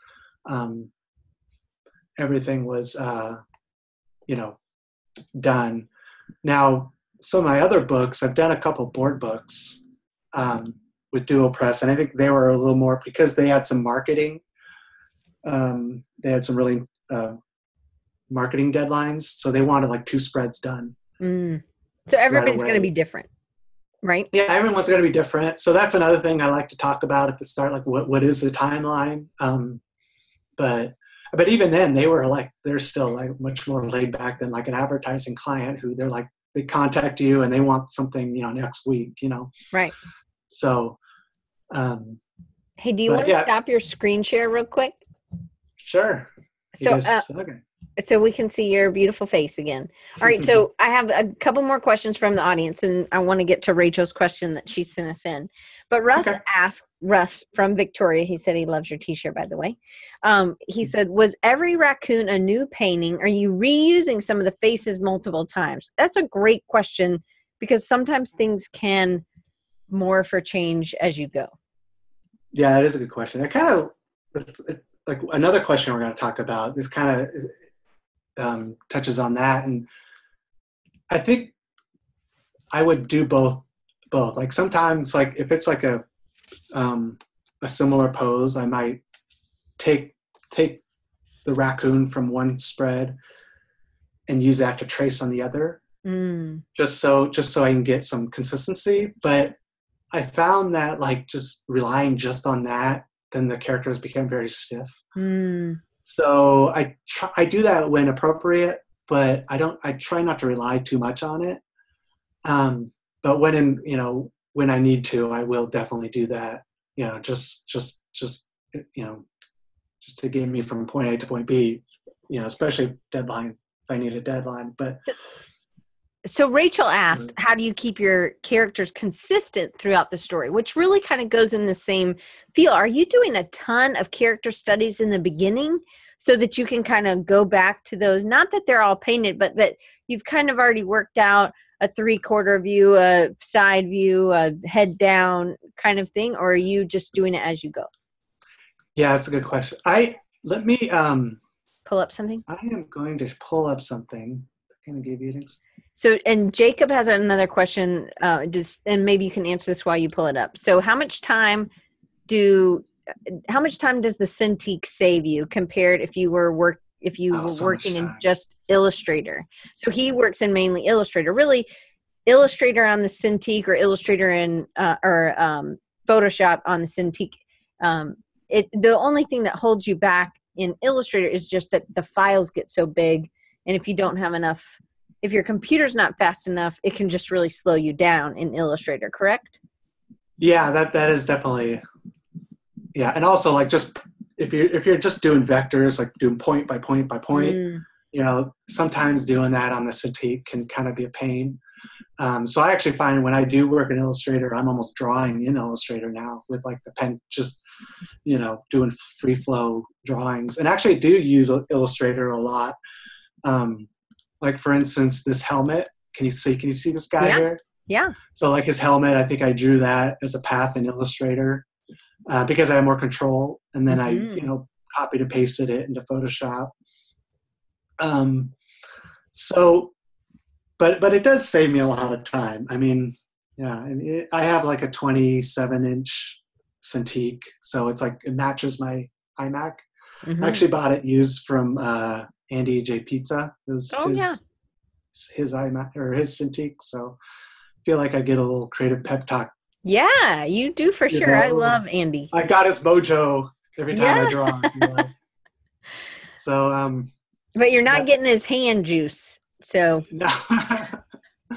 um everything was uh you know done now some of my other books i've done a couple board books um, with duo Press, and I think they were a little more because they had some marketing. Um, they had some really uh, marketing deadlines, so they wanted like two spreads done. Mm. So everybody's going to be different, right? Yeah, everyone's going to be different. So that's another thing I like to talk about at the start. Like, what what is the timeline? Um, but but even then, they were like they're still like much more laid back than like an advertising client who they're like they contact you and they want something you know next week. You know, Right. so um, Hey, do you But want to yeah. stop your screen share real quick? Sure. So, uh, okay. so we can see your beautiful face again. All right. So I have a couple more questions from the audience, and I want to get to Rachel's question that she sent us in. But Russ Okay. asked Russ from Victoria. He said he loves your T-shirt, by the way. Um, Mm-hmm. he said, "Was every raccoon a new painting? Are you reusing some of the faces multiple times?" That's a great question because sometimes things can morph or change as you go. Yeah, that is a good question. I kind of like another question we're going to talk about. This kind of um, touches on that, and I think I would do both. Both. Like sometimes, like if it's like a um, a similar pose, I might take take the raccoon from one spread and use that to trace on the other Mm. just so just so I can get some consistency. But I found that like just relying just on that, then the characters became very stiff. Mm. So I try I do that when appropriate, but I don't I try not to rely too much on it. Um, but when in you know when I need to, I will definitely do that. You know, just just just you know just to get me from point A to point B. You know, especially deadline if I need a deadline. But So Rachel asked, Mm-hmm. "How do you keep your characters consistent throughout the story?" Which really kind of goes in the same feel. Are you doing a ton of character studies in the beginning so that you can kind of go back to those? Not that they're all painted, but that you've kind of already worked out a three-quarter view, a side view, a head down kind of thing, or are you just doing it as you go? Yeah, that's a good question. I let me. Um, Pull up something. I am going to pull up something. Can I give you an? So, and Jacob has another question. Uh, just and maybe you can answer this while you pull it up. So, how much time do how much time does the Cintiq save you compared if you were work if you Oh, were so working in just Illustrator? So he works in mainly Illustrator. Really, Illustrator on the Cintiq or Illustrator in uh, or um, Photoshop on the Cintiq. Um, it the only thing that holds you back in Illustrator is just that the files get so big, and if you don't have enough if your computer's not fast enough, it can just really slow you down in Illustrator, correct? Yeah, that that is definitely. Yeah, and also like just if you if you're just doing vectors, like doing point by point by point, Mm, you know, sometimes doing that on the Cintiq can kind of be a pain. Um, so I actually find when I do work in Illustrator, I'm almost drawing in Illustrator now with like the pen, just you know, doing free flow drawings, and actually do use Illustrator a lot. Um, like for instance, this helmet. Can you see? Can you see this guy Yeah. here? yeah. So like his helmet, I think I drew that as a path in Illustrator uh, because I have more control, and then I Mhm. you know copied and pasted it into Photoshop. Um, so, but but it does save me a lot of time. I mean, yeah, and it, I have like a 27 inch Cintiq, so it's like it matches my iMac. Mhm. I actually bought it used from uh, Andy J Pizza. Was Oh, his, yeah. his iMac or his Cintiq. So I feel like I get a little creative pep talk. yeah, you do for You sure. I love Andy. I got his mojo every time Yeah. I draw. you know. so um, But you're not But- getting his hand juice. So no,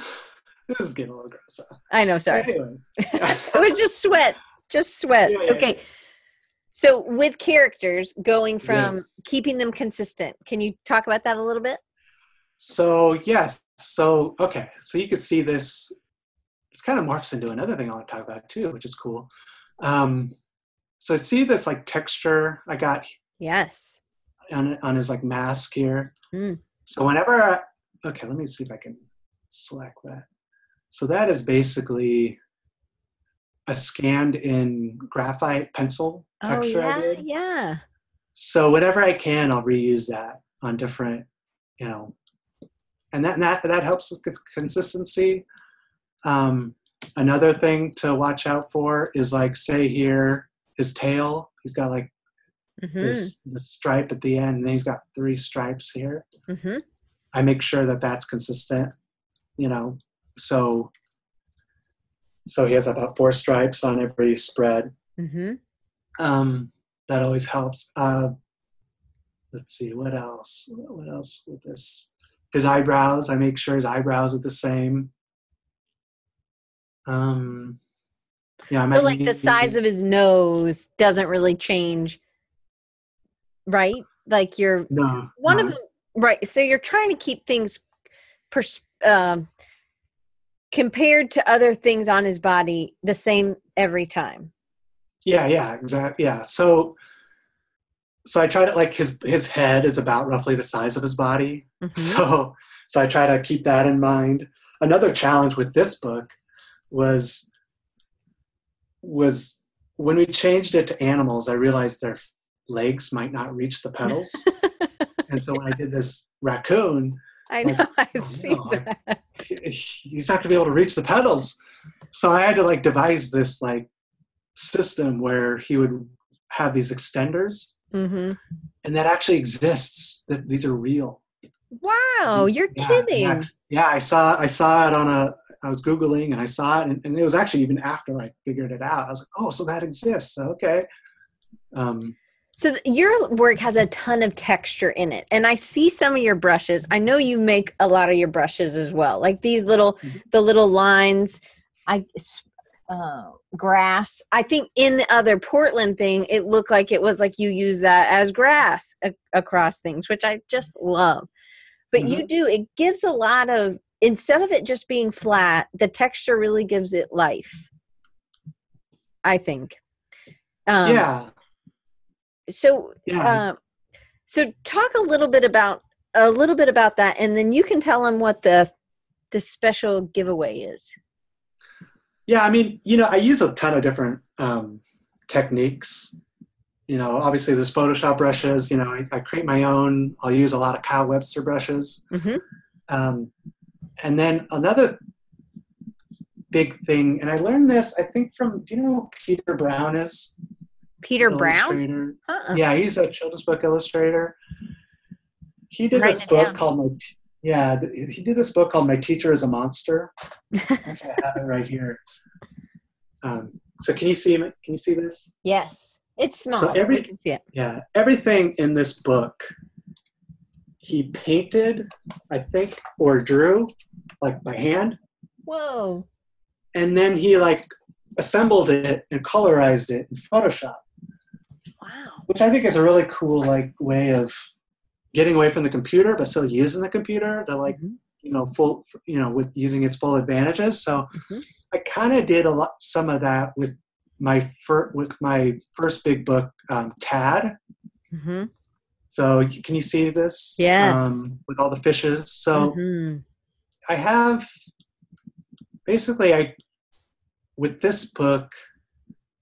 this is getting a little gross. I know, sorry. Anyway, it was just sweat. Just sweat. Yeah, yeah, okay. So with characters going from Yes. keeping them consistent, can you talk about that a little bit? So yes, so okay, so you can see this. It's kind of morphs into another thing I want to talk about too, which is cool. Um, so see this like texture I got Yes. on on his like mask here. Mm. So whenever, I, okay, let me see if I can select that. So that is basically a scanned in graphite pencil Oh texture I yeah, did. yeah. So whatever I can, I'll reuse that on different, you know, and that that that helps with consistency. Um, another thing to watch out for is like, say here, his tail. He's got like hmm this the stripe at the end, and then he's got three stripes here. hmm I make sure that that's consistent. you know, so so he has about four stripes on every spread. Mm-hmm. Um, that always helps. Uh, let's see, what else? What else with this? His eyebrows, I make sure his eyebrows are the same. Um, yeah, I So like the size of his nose doesn't really change, right? Like you're no one no. of them, right? So you're trying to keep things pers- um, compared to other things on his body the same every time. Yeah, yeah, exactly. Yeah. So so I try to like his his head is about roughly the size of his body. Mhm. So so I try to keep that in mind. Another challenge with this book was was when we changed it to animals, I realized their legs might not reach the pedals. and so when I did this raccoon, I Like, know. I've oh, seen no, I- that. He's not going to be able to reach the pedals. So I had to like devise this like system where he would have these extenders. Hmm and that actually exists. That these are real. Wow, you're Yeah, kidding. yeah, yeah i saw i saw it on a i was googling and i saw it and, and it was actually even after i figured it out. I was like oh so that exists. Okay. Um So your work has a ton of texture in it, and I see some of your brushes. I know you make a lot of your brushes as well, like these little, Mhm. the little lines. I uh, grass. I think in the other Portland thing, it looked like it was like you use that as grass a- across things, which I just love. But you do it gives a lot of instead of it just being flat, the texture really gives it life. I think. Um, yeah So yeah um, so talk a little bit about a little bit about that, and then you can tell them what the the special giveaway is. yeah i mean you know i use a ton of different um techniques you know obviously there's photoshop brushes you know I, I create my own i'll use a lot of kyle webster brushes Mm-hmm. Um, and then another big thing, and I learned this, I think, from, do you know who Peter Brown is? Peter Brown. Uh-uh. Yeah, he's a children's book illustrator. He did Writing this book called My, T- yeah, th- he did this book called My Teacher is a Monster. I have it right here. Um, so can you see? Can you see this? Yes, it's small. So every- can see it. Yeah, everything in this book he painted, I think, or drew, like by hand, Whoa. and then he like assembled it and colorized it in Photoshop. Which I think is a really cool like way of getting away from the computer but still using the computer to like Mhm. you know full you know with using its full advantages. So Mhm. I kind of did a lot some of that with my first with my first big book, um, Tad. Mm-hmm. So can you see this? Yes. Um, with all the fishes. So Mhm. I have basically I with this book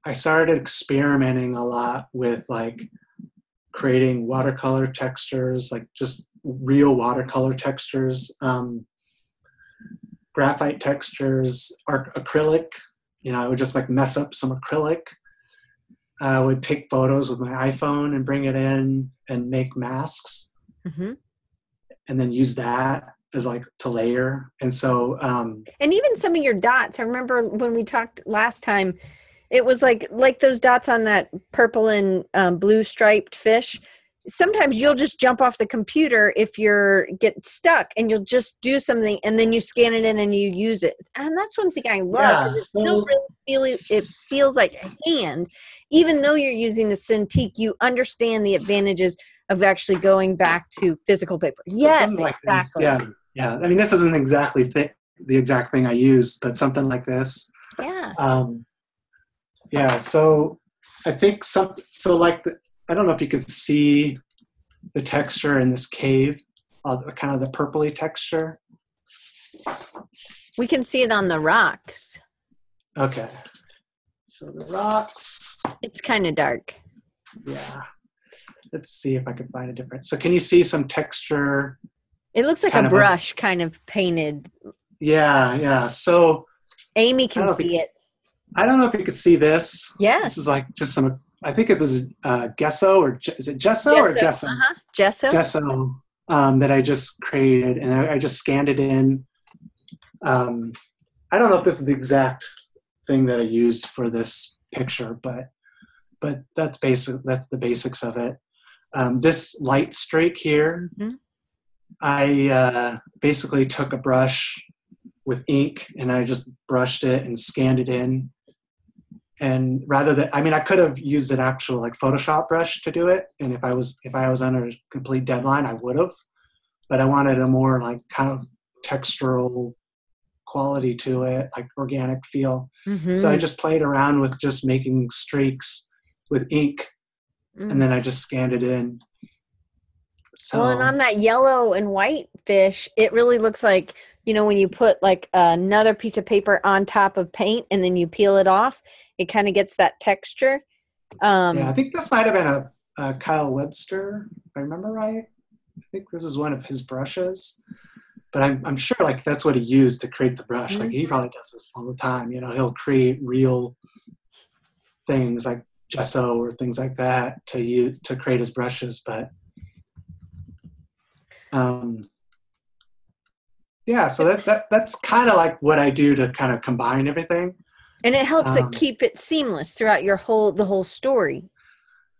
I started experimenting a lot with like creating watercolor textures, like just real watercolor textures, um, graphite textures, acrylic. You know, I would just like mess up some acrylic. I would take photos with my iPhone and bring it in and make masks Mhm. and then use that as like to layer. And so, um, And even some of your dots. I remember when we talked last time, it was like like those dots on that purple and um, blue striped fish. Sometimes you'll just jump off the computer if you're get stuck, and you'll just do something, and then you scan it in and you use it. And that's one thing I love Yeah, because it still really feel it feels like a hand, even though you're using the Cintiq. You understand the advantages of actually going back to physical paper. So Yes, like this. exactly. Yeah, yeah. I mean, this isn't exactly th- the exact thing I use, but something like this. yeah. Um, yeah. So I think some. So like, the, I don't know if you can see the texture in this cave, uh, kind of the purpley texture. We can see it on the rocks. Okay. So the rocks. It's kind of dark. Yeah. Let's see if I can find a difference. So can you see some texture? It looks like a of a- brush kind of painted. Yeah, yeah. So Amy can see it. I don't know if you could see this. Yes. This is like just some. I think it is uh, gesso or is it gesso, or gesso? Uh-huh. Gesso. Gesso um, that I just created, and I, I just scanned it in Um, I don't know if this is the exact thing that I used for this picture, but but that's basic. That's the basics of it. Um, this light streak here, Mhm. I uh, basically took a brush with ink and I just brushed it and scanned it in. And rather than, I mean, I could have used an actual like Photoshop brush to do it. And if I was if I was under a complete deadline, I would have. But I wanted a more like kind of textural quality to it, like organic feel. Mhm. So I just played around with just making streaks with ink, Mm. and then I just scanned it in. So well, and on that yellow and white fish, it really looks like you know when you put like another piece of paper on top of paint and then you peel it off, it kind of gets that texture. Um, yeah, I think this might have been a, a Kyle Webster, if I remember right. I think this is one of his brushes, but I'm I'm sure like that's what he used to create the brush. Like Mm-hmm. he probably does this all the time. You know, he'll create real things like gesso or things like that to use to create his brushes, but um yeah so that, that that's kind of like what i do to kind of combine everything and it helps Um, it keep it seamless throughout your whole the whole story.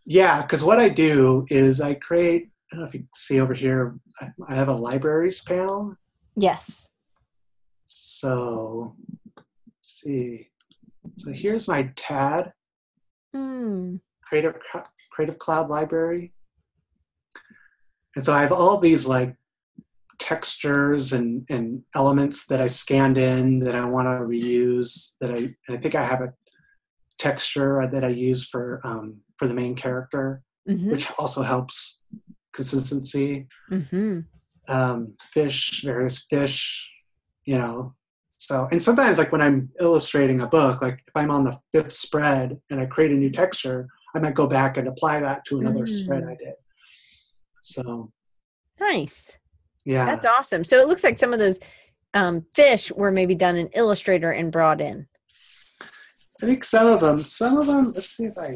yeah because what i do is i create i don't know if you can see over here i, I have a libraries panel Yes. so let's see so here's my tad Mm. creative creative cloud library and so i have all these like textures and, and elements that i scanned in that i want to reuse that i i think i have a texture that i use for um, for the main character hmm which also helps consistency. Hmm um, fish various fish you know. So and sometimes like when i'm illustrating a book like if i'm on the fifth spread and i create a new texture i might go back and apply that to another spread Mm. i did. So Nice. Yeah That's awesome. So it looks like some of those um, fish were maybe done in Illustrator and brought in. i think some of them some of them let's see if i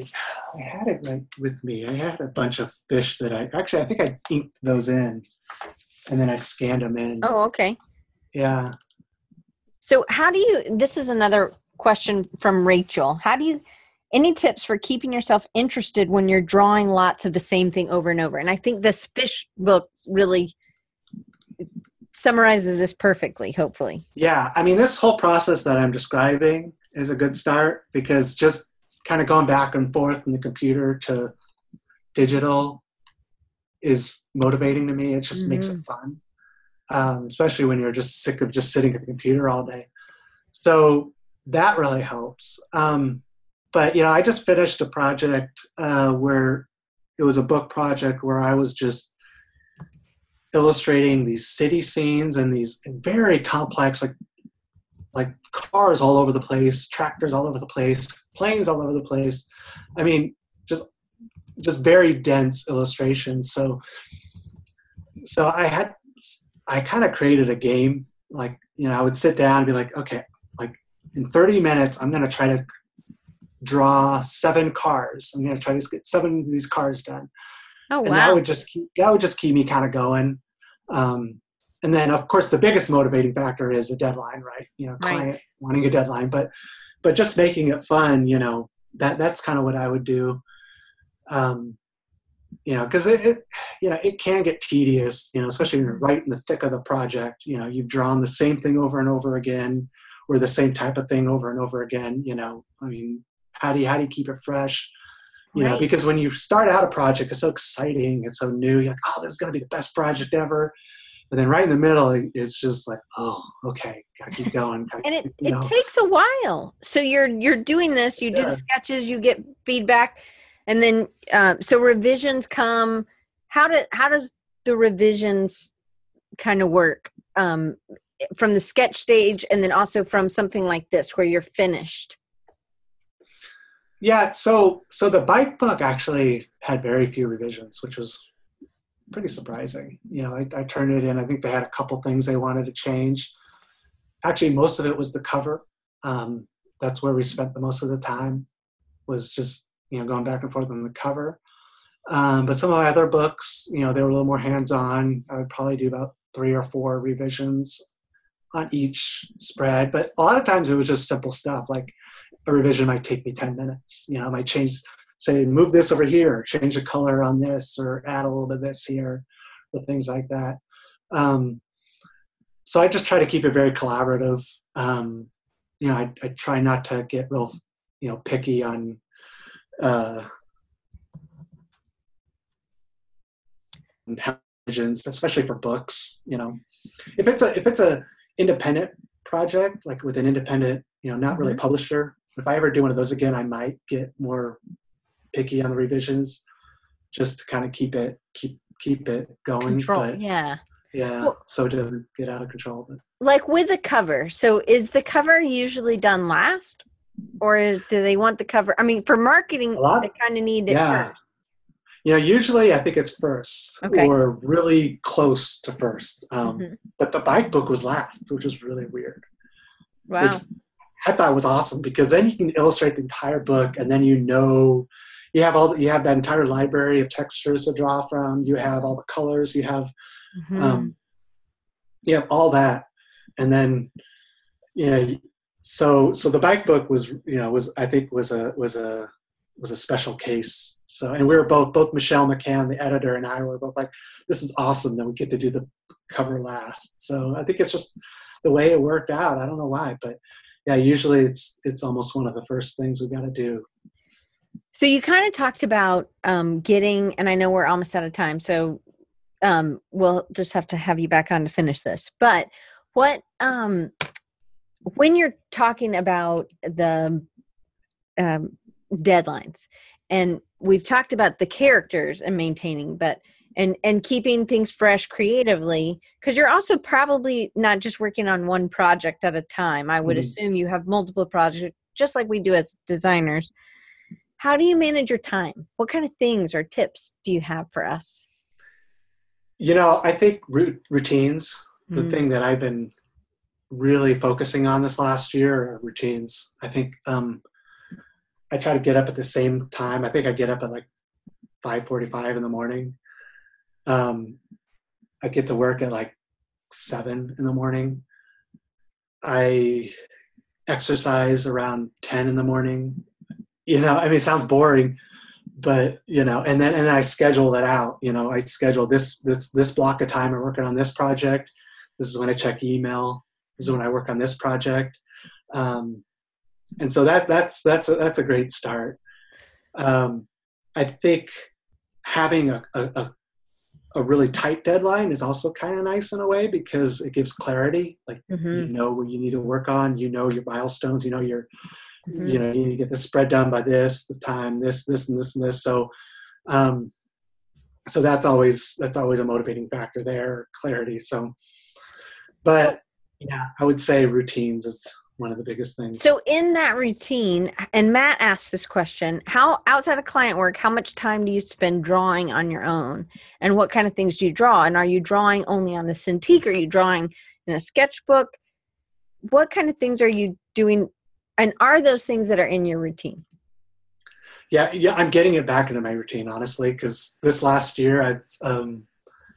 i had it right with me i had a bunch of fish that i actually i think i inked those in and then i scanned them in Oh, okay. yeah So how do you this is another question from Rachel. How do you any tips for keeping yourself interested when you're drawing lots of the same thing over and over? And I think this fish book really summarizes this perfectly, hopefully. Yeah, I mean, this whole process that I'm describing is a good start because just kind of going back and forth from the computer to digital is motivating to me. It just makes it fun, um, especially when you're just sick of just sitting at the computer all day. So that really helps. Um, but you know, I just finished a project uh, where it was a book project where I was just illustrating these city scenes and these very complex like like cars all over the place tractors all over the place planes all over the place. I mean just just very dense illustrations. So so i had i kind of created a game like you know i would sit down and be like okay like in 30 minutes i'm going to try to draw seven cars. I'm going to try to get seven of these cars done Oh and that would just keep that would just keep me kind of going. Um, and then of course the biggest motivating factor is a deadline right? You know Right. client wanting a deadline. But but just making it fun you know that that's kind of what i would do. Um, you know because it, it you know it can get tedious you know especially when you're right in the thick of the project. You know you've drawn the same thing over and over again or the same type of thing over and over again you know. I mean how do you how do you keep it fresh you know Right. because when you start out a project it's so exciting it's so new you're like oh this is going to be the best project ever. And then right in the middle it's just like oh okay gotta keep going gotta and it, keep- it takes a while. So you're you're doing this you do Yeah. the sketches you get feedback and then um, so revisions come. How do how does the revisions kind of work um, from the sketch stage and then also from something like this where you're finished yeah so so the bike book actually had very few revisions which was pretty surprising. You know I, I turned it in i think they had a couple things they wanted to change. Actually most of it was the cover. Um, that's where we spent the most of the time was just you know going back and forth on the cover. Um, but some of my other books you know they were a little more hands-on. I would probably do about three or four revisions on each spread, but a lot of times it was just simple stuff like a revision might take me 10 minutes. You know, I might change, say, move this over here, change the color on this, or add a little bit of this here, or things like that. Um, so I just try to keep it very collaborative. Um, you know, I, I try not to get real, you know, picky on uh, especially for books. You know, if it's a if it's a independent project, like with an independent, you know, not really Mhm. publisher, if I ever do one of those again, I might get more picky on the revisions, just to kind of keep it keep keep it going. Control. But Yeah. yeah, Well- so it doesn't get out of control. But Like with the cover. So is the cover usually done last? Or do they want the cover? I mean, for marketing, A lot- they kind of need it yeah. first. you know, usually I think it's first Okay. or really close to first. Um, Mhm. But the bike book was last, which was really weird. Wow. which I thought was awesome because then you can illustrate the entire book, and then you know you have all you have that entire library of textures to draw from. You have all the colors. You have Mhm. um, you have all that, and then you know. So so the bike book was you know was I think was a was a was a special case. So and we were both both Michelle McCann, the editor, and I were both like, this is awesome that we get to do the cover last. So I think it's just the way it worked out. I don't know why, but yeah, usually it's it's almost one of the first things we got to do. So you kind of talked about um, getting, and I know we're almost out of time, so um, we'll just have to have you back on to finish this. But what um, when you're talking about the um, deadlines, and we've talked about the characters and maintaining, but and and keeping things fresh creatively, because you're also probably not just working on one project at a time. I would Mhm. assume you have multiple projects, just like we do as designers how do you manage your time what kind of things or tips do you have for us You know, I think rout- routines. The Mm. thing that I've been really focusing on this last year are routines. I think um, I try to get up at the same time. I think I get up at like five forty-five in the morning. Um, I get to work at like seven in the morning. I exercise around ten in the morning. You know, I mean, it sounds boring, but you know, and then and I schedule that out. You know, I schedule this this this block of time I'm working on this project. This is when I check email. This is when I work on this project. Um, and so that that's that's a, that's a great start. Um, I think having a, a, a a really tight deadline is also kind of nice in a way because it gives clarity. Like you Mhm, know what you need to work on. You know your milestones. You know your mhm. you know you need to get the spread done by this the time this this and this and this so um so that's always that's always a motivating factor there clarity so but yeah i would say routines is one of the biggest things. So in that routine and matt asked this question how outside of client work how much time do you spend drawing on your own? And what kind of things do you draw? And are you drawing only on the cintiq? Are you drawing in a sketchbook? What kind of things are you doing? And are those things that are in your routine? Yeah yeah i'm getting it back into my routine honestly because this last year i've um,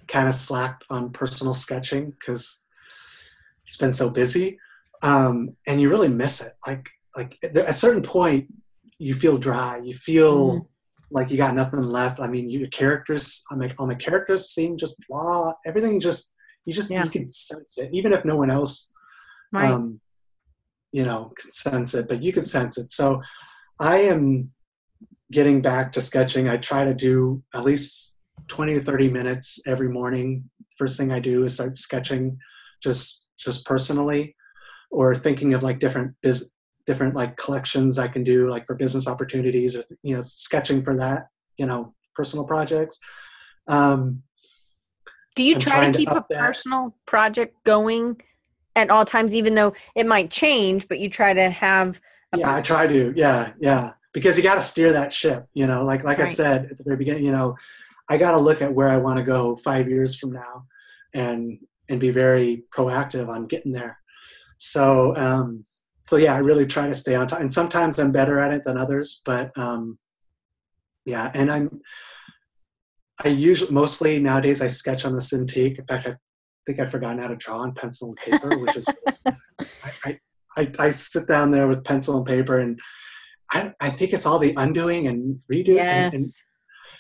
kind of slacked on personal sketching because it's been so busy um, and you really miss it. Like like at a certain point you feel dry. You feel Mhm. like you got nothing left. I mean your characters i mean all my characters seem just blah. Everything just you just Yeah. you can sense it even if no one else um, you know can sense it but you can sense it. So i am getting back to sketching. I try to do at least 20 to 30 minutes every morning. First thing i do is start sketching just just personally or thinking of like different biz different like collections i can do like for business opportunities or you know sketching for that you know personal projects. Um, Do you I'm try to to keep a that. personal project going at all times, even though it might change, but you try to have a yeah i try to. Yeah yeah. Because you got to steer that ship you know? Like like i said at the very beginning you know i got to look at where i want to go five years from now and and be very proactive on getting there so um so yeah i really try to stay on top and sometimes i'm better at it than others but um yeah and i'm i usually mostly nowadays i sketch on the cintiq in fact i think I've forgotten how to draw on pencil and paper, which is I, I, I sit down there with pencil and paper and I, I think it's all the undoing and redoing. Yes. And, and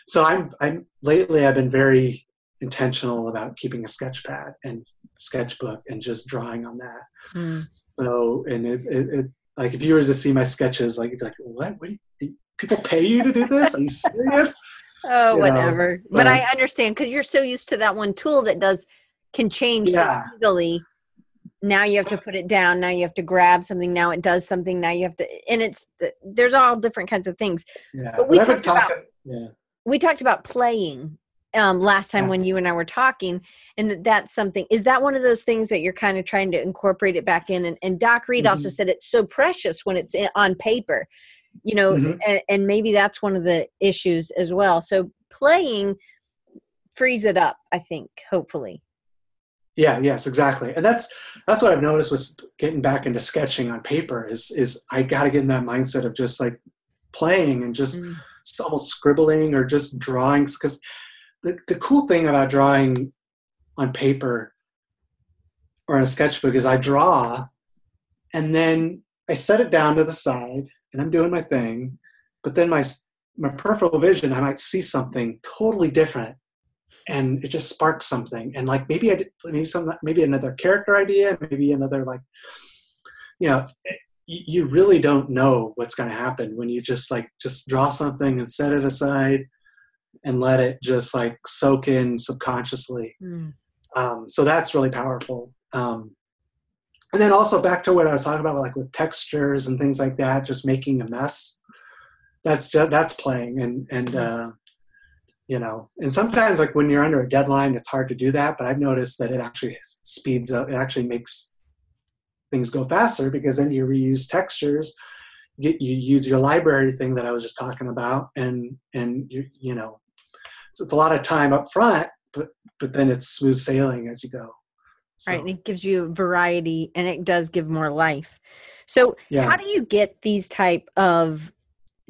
so I'm I'm lately I've been very intentional about keeping a sketch pad and sketchbook and just drawing on that. Mm. So and it, it, it like if you were to see my sketches, like you'd be like, what? What? You, people pay you to do this? Are you serious? Oh, You know, whatever. but but- I understand because you're so used to that one tool that does can change Yeah. so easily. Now you have to put it down. Now you have to grab something. Now it does something. Now you have to, and it's there's all different kinds of things. Yeah. But we talked about- Yeah. We talked about playing um, last time Yeah. when you and I were talking, and that that's something. Is that one of those things that you're kind of trying to incorporate it back in? And, and Doc Reed also Mhm. said it's so precious when it's in, on paper, you know, Mhm. and, and maybe that's one of the issues as well. So playing frees it up, I think, hopefully. Yeah, yes, exactly. And that's that's what I've noticed with getting back into sketching on paper is is I got to get in that mindset of just like playing and just Mm. almost scribbling or just drawings because the, the cool thing about drawing on paper or in a sketchbook is I draw and then I set it down to the side and I'm doing my thing, but then my my peripheral vision I might see something totally different and it just sparks something and like maybe I did, maybe some maybe another character idea maybe another like you know eh, you you really don't know what's going to happen when you just like just draw something and set it aside and let it just like soak in subconsciously. Mm. um, so that's really powerful. Um, and then also back to what i was talking about like with textures and things like that just making a mess that's just that's playing and and uh, you know and sometimes like when you're under a deadline it's hard to do that but i've noticed that it actually speeds up it actually makes things go faster because then you reuse textures get you use your library thing that i was just talking about and and you you know so it's a lot of time up front but but then it's smooth sailing as you go so, Right. And it gives you variety and it does give more life. So yeah how do you get these type of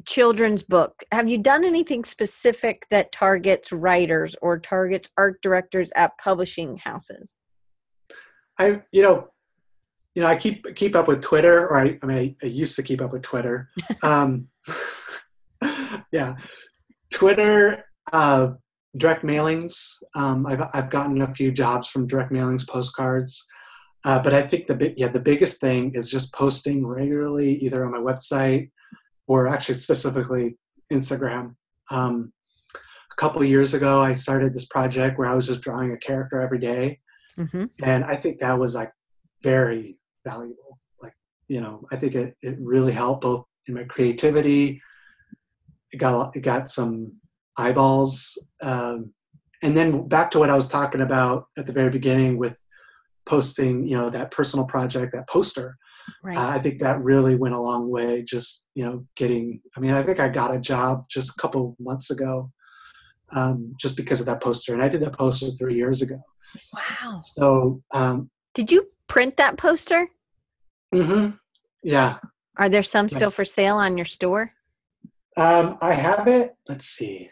children's book have you done anything specific that targets writers or targets art directors at publishing houses I you know you know I keep keep up with Twitter or I, I mean I, I used to keep up with Twitter. Um, yeah, Twitter uh, direct mailings. Um, I've I've gotten a few jobs from direct mailings, postcards. Uh, but I think the big yeah the biggest thing is just posting regularly either on my website or actually specifically Instagram. Um, a couple years ago, I started this project where I was just drawing a character every day mm-hmm. and i think that was like very valuable like you know i think it, it really helped both in my creativity it got it got some eyeballs um, and then back to what i was talking about at the very beginning with posting you know that personal project that poster right uh, i think that really went a long way just you know getting i mean i think i got a job just a couple months ago um, just because of that poster and i did that poster three years ago wow so um, did you print that poster Mm-hmm. Yeah. are there some Yeah. still for sale on your store Um, I have it. Let's see.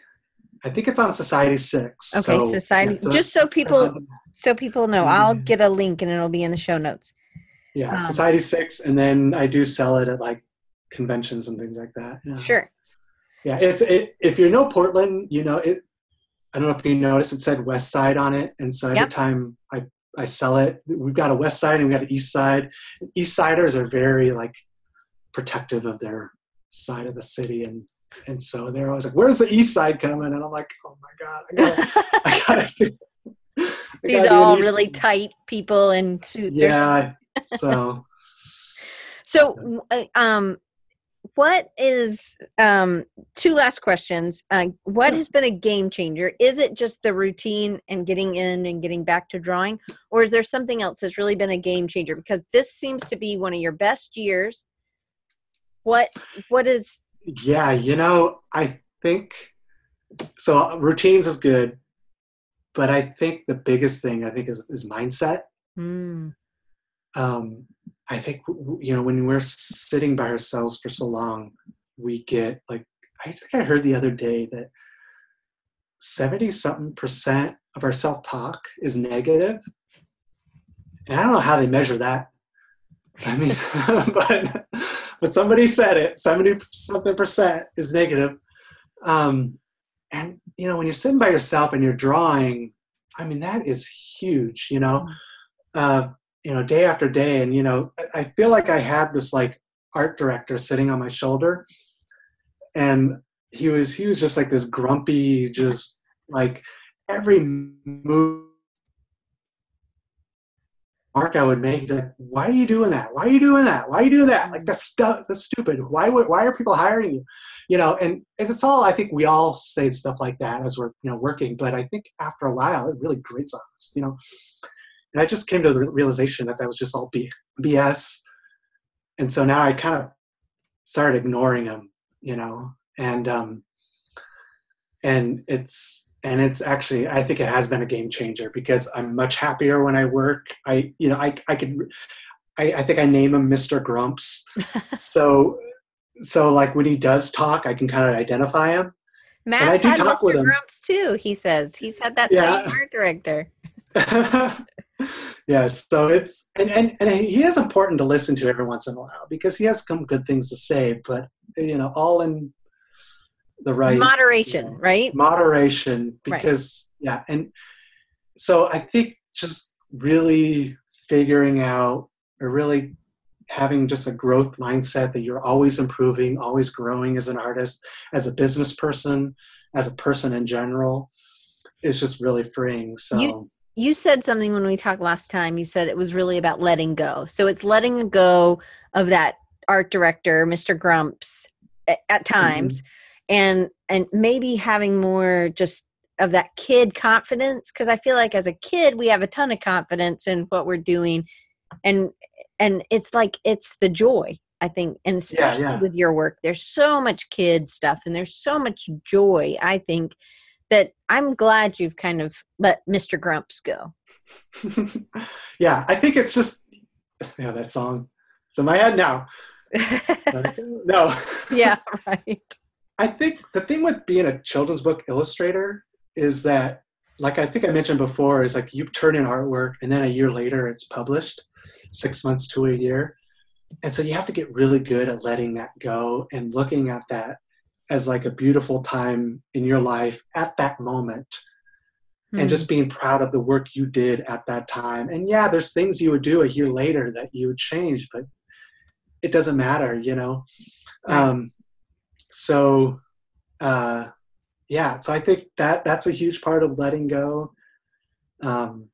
I think it's on Society6. okay so, society so just so people so people know i'll Mhm. get a link and it'll be in the show notes yeah, um, Society6, and then I do sell it at like conventions and things like that. Yeah. sure Yeah, it's it, if you know Portland, you know it. I don't know if you noticed it said West Side on it, and so every Yep. time I I sell it, we've got a West Side and we've got an East Side. East Siders are very like protective of their side of the city, and and so they're always like, "Where's the East Side coming?" And I'm like, "Oh my god, I gotta, I gotta do, I these are all really Side." tight people in suits or Yeah, so So, uh, um, what is um, two last questions? Uh, what has been a game changer? Is it just the routine and getting in and getting back to drawing, or is there something else that's really been a game changer? Because this seems to be one of your best years. What what is yeah, you know, I think so. Routines is good, but I think the biggest thing I think is is mindset. mm, um, I think you know when we're sitting by ourselves for so long, we get like I think I heard the other day that seventy something percent of our self talk is negative, and I don't know how they measure that. I mean, but but somebody said it. Seventy something percent is negative. Um, and you know, when you're sitting by yourself and you're drawing, I mean, that is huge. You know, uh, you know, day after day, and you know, I feel like I had this like art director sitting on my shoulder, and he was he was just like this grumpy, just like every move mark I would make, like, why are you doing that? Why are you doing that? Why are you doing that? Like that's stuff that's stupid. Why would why are people hiring you? You know, and it's all I think we all say stuff like that as we're you know working, but I think after a while it really grates on us, you know. And I just came to the realization that that was just all B- BS, and so now I kind of started ignoring them, you know, and um, and it's and it's actually i think it has been a game changer because i'm much happier when i work i you know i i could i, I think i name him mr grumps so so like when he does talk i can kind of identify him Matt's had Mr. Grumps too. He says he's had that yeah. same art director. yeah, so it's and, and and he is important to listen to every once in a while because he has some good things to say, but you know, all in the right moderation, you know, right? Moderation, because right. yeah, and so I think just really figuring out or really having just a growth mindset that you're always improving, always growing as an artist, as a business person, as a person in general, is just really freeing. So. You- you said something when we talked last time. You said it was really about letting go. So it's letting go of that art director, Mr. Grumps, at, at times, mm-hmm and and maybe having more just of that kid confidence because i feel like as a kid we have a ton of confidence in what we're doing. And and it's like it's the joy i think and especially yeah, yeah. with your work there's so much kid stuff and there's so much joy i think that i'm glad you've kind of let mr grumps go. Yeah i think it's just yeah that song. It's in my head now. No. Yeah right I think the thing with being a children's book illustrator is that, like I think I mentioned before, is like you turn in artwork and then a year later it's published, six months to a year. And so you have to get really good at letting that go and looking at that as like a beautiful time in your life at that moment. Mm-hmm. And just hmm. being proud of the work you did at that time. And yeah, there's things you would do a year later that you would change, but it doesn't matter, you know. Right. Um, so uh, yeah so i think that that's a huge part of letting go. Um,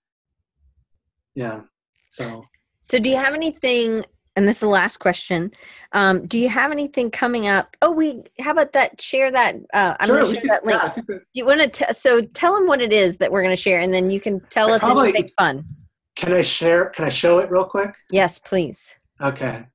yeah so. So do you have anything and this is the last question um, do you have anything coming up? Oh we how about that share that uh, i'm sure, going to share that link. yeah, you want to so tell them what it is that we're going to share and then you can tell us probably, anything fun. Can i share can i show it real quick? Yes please. Okay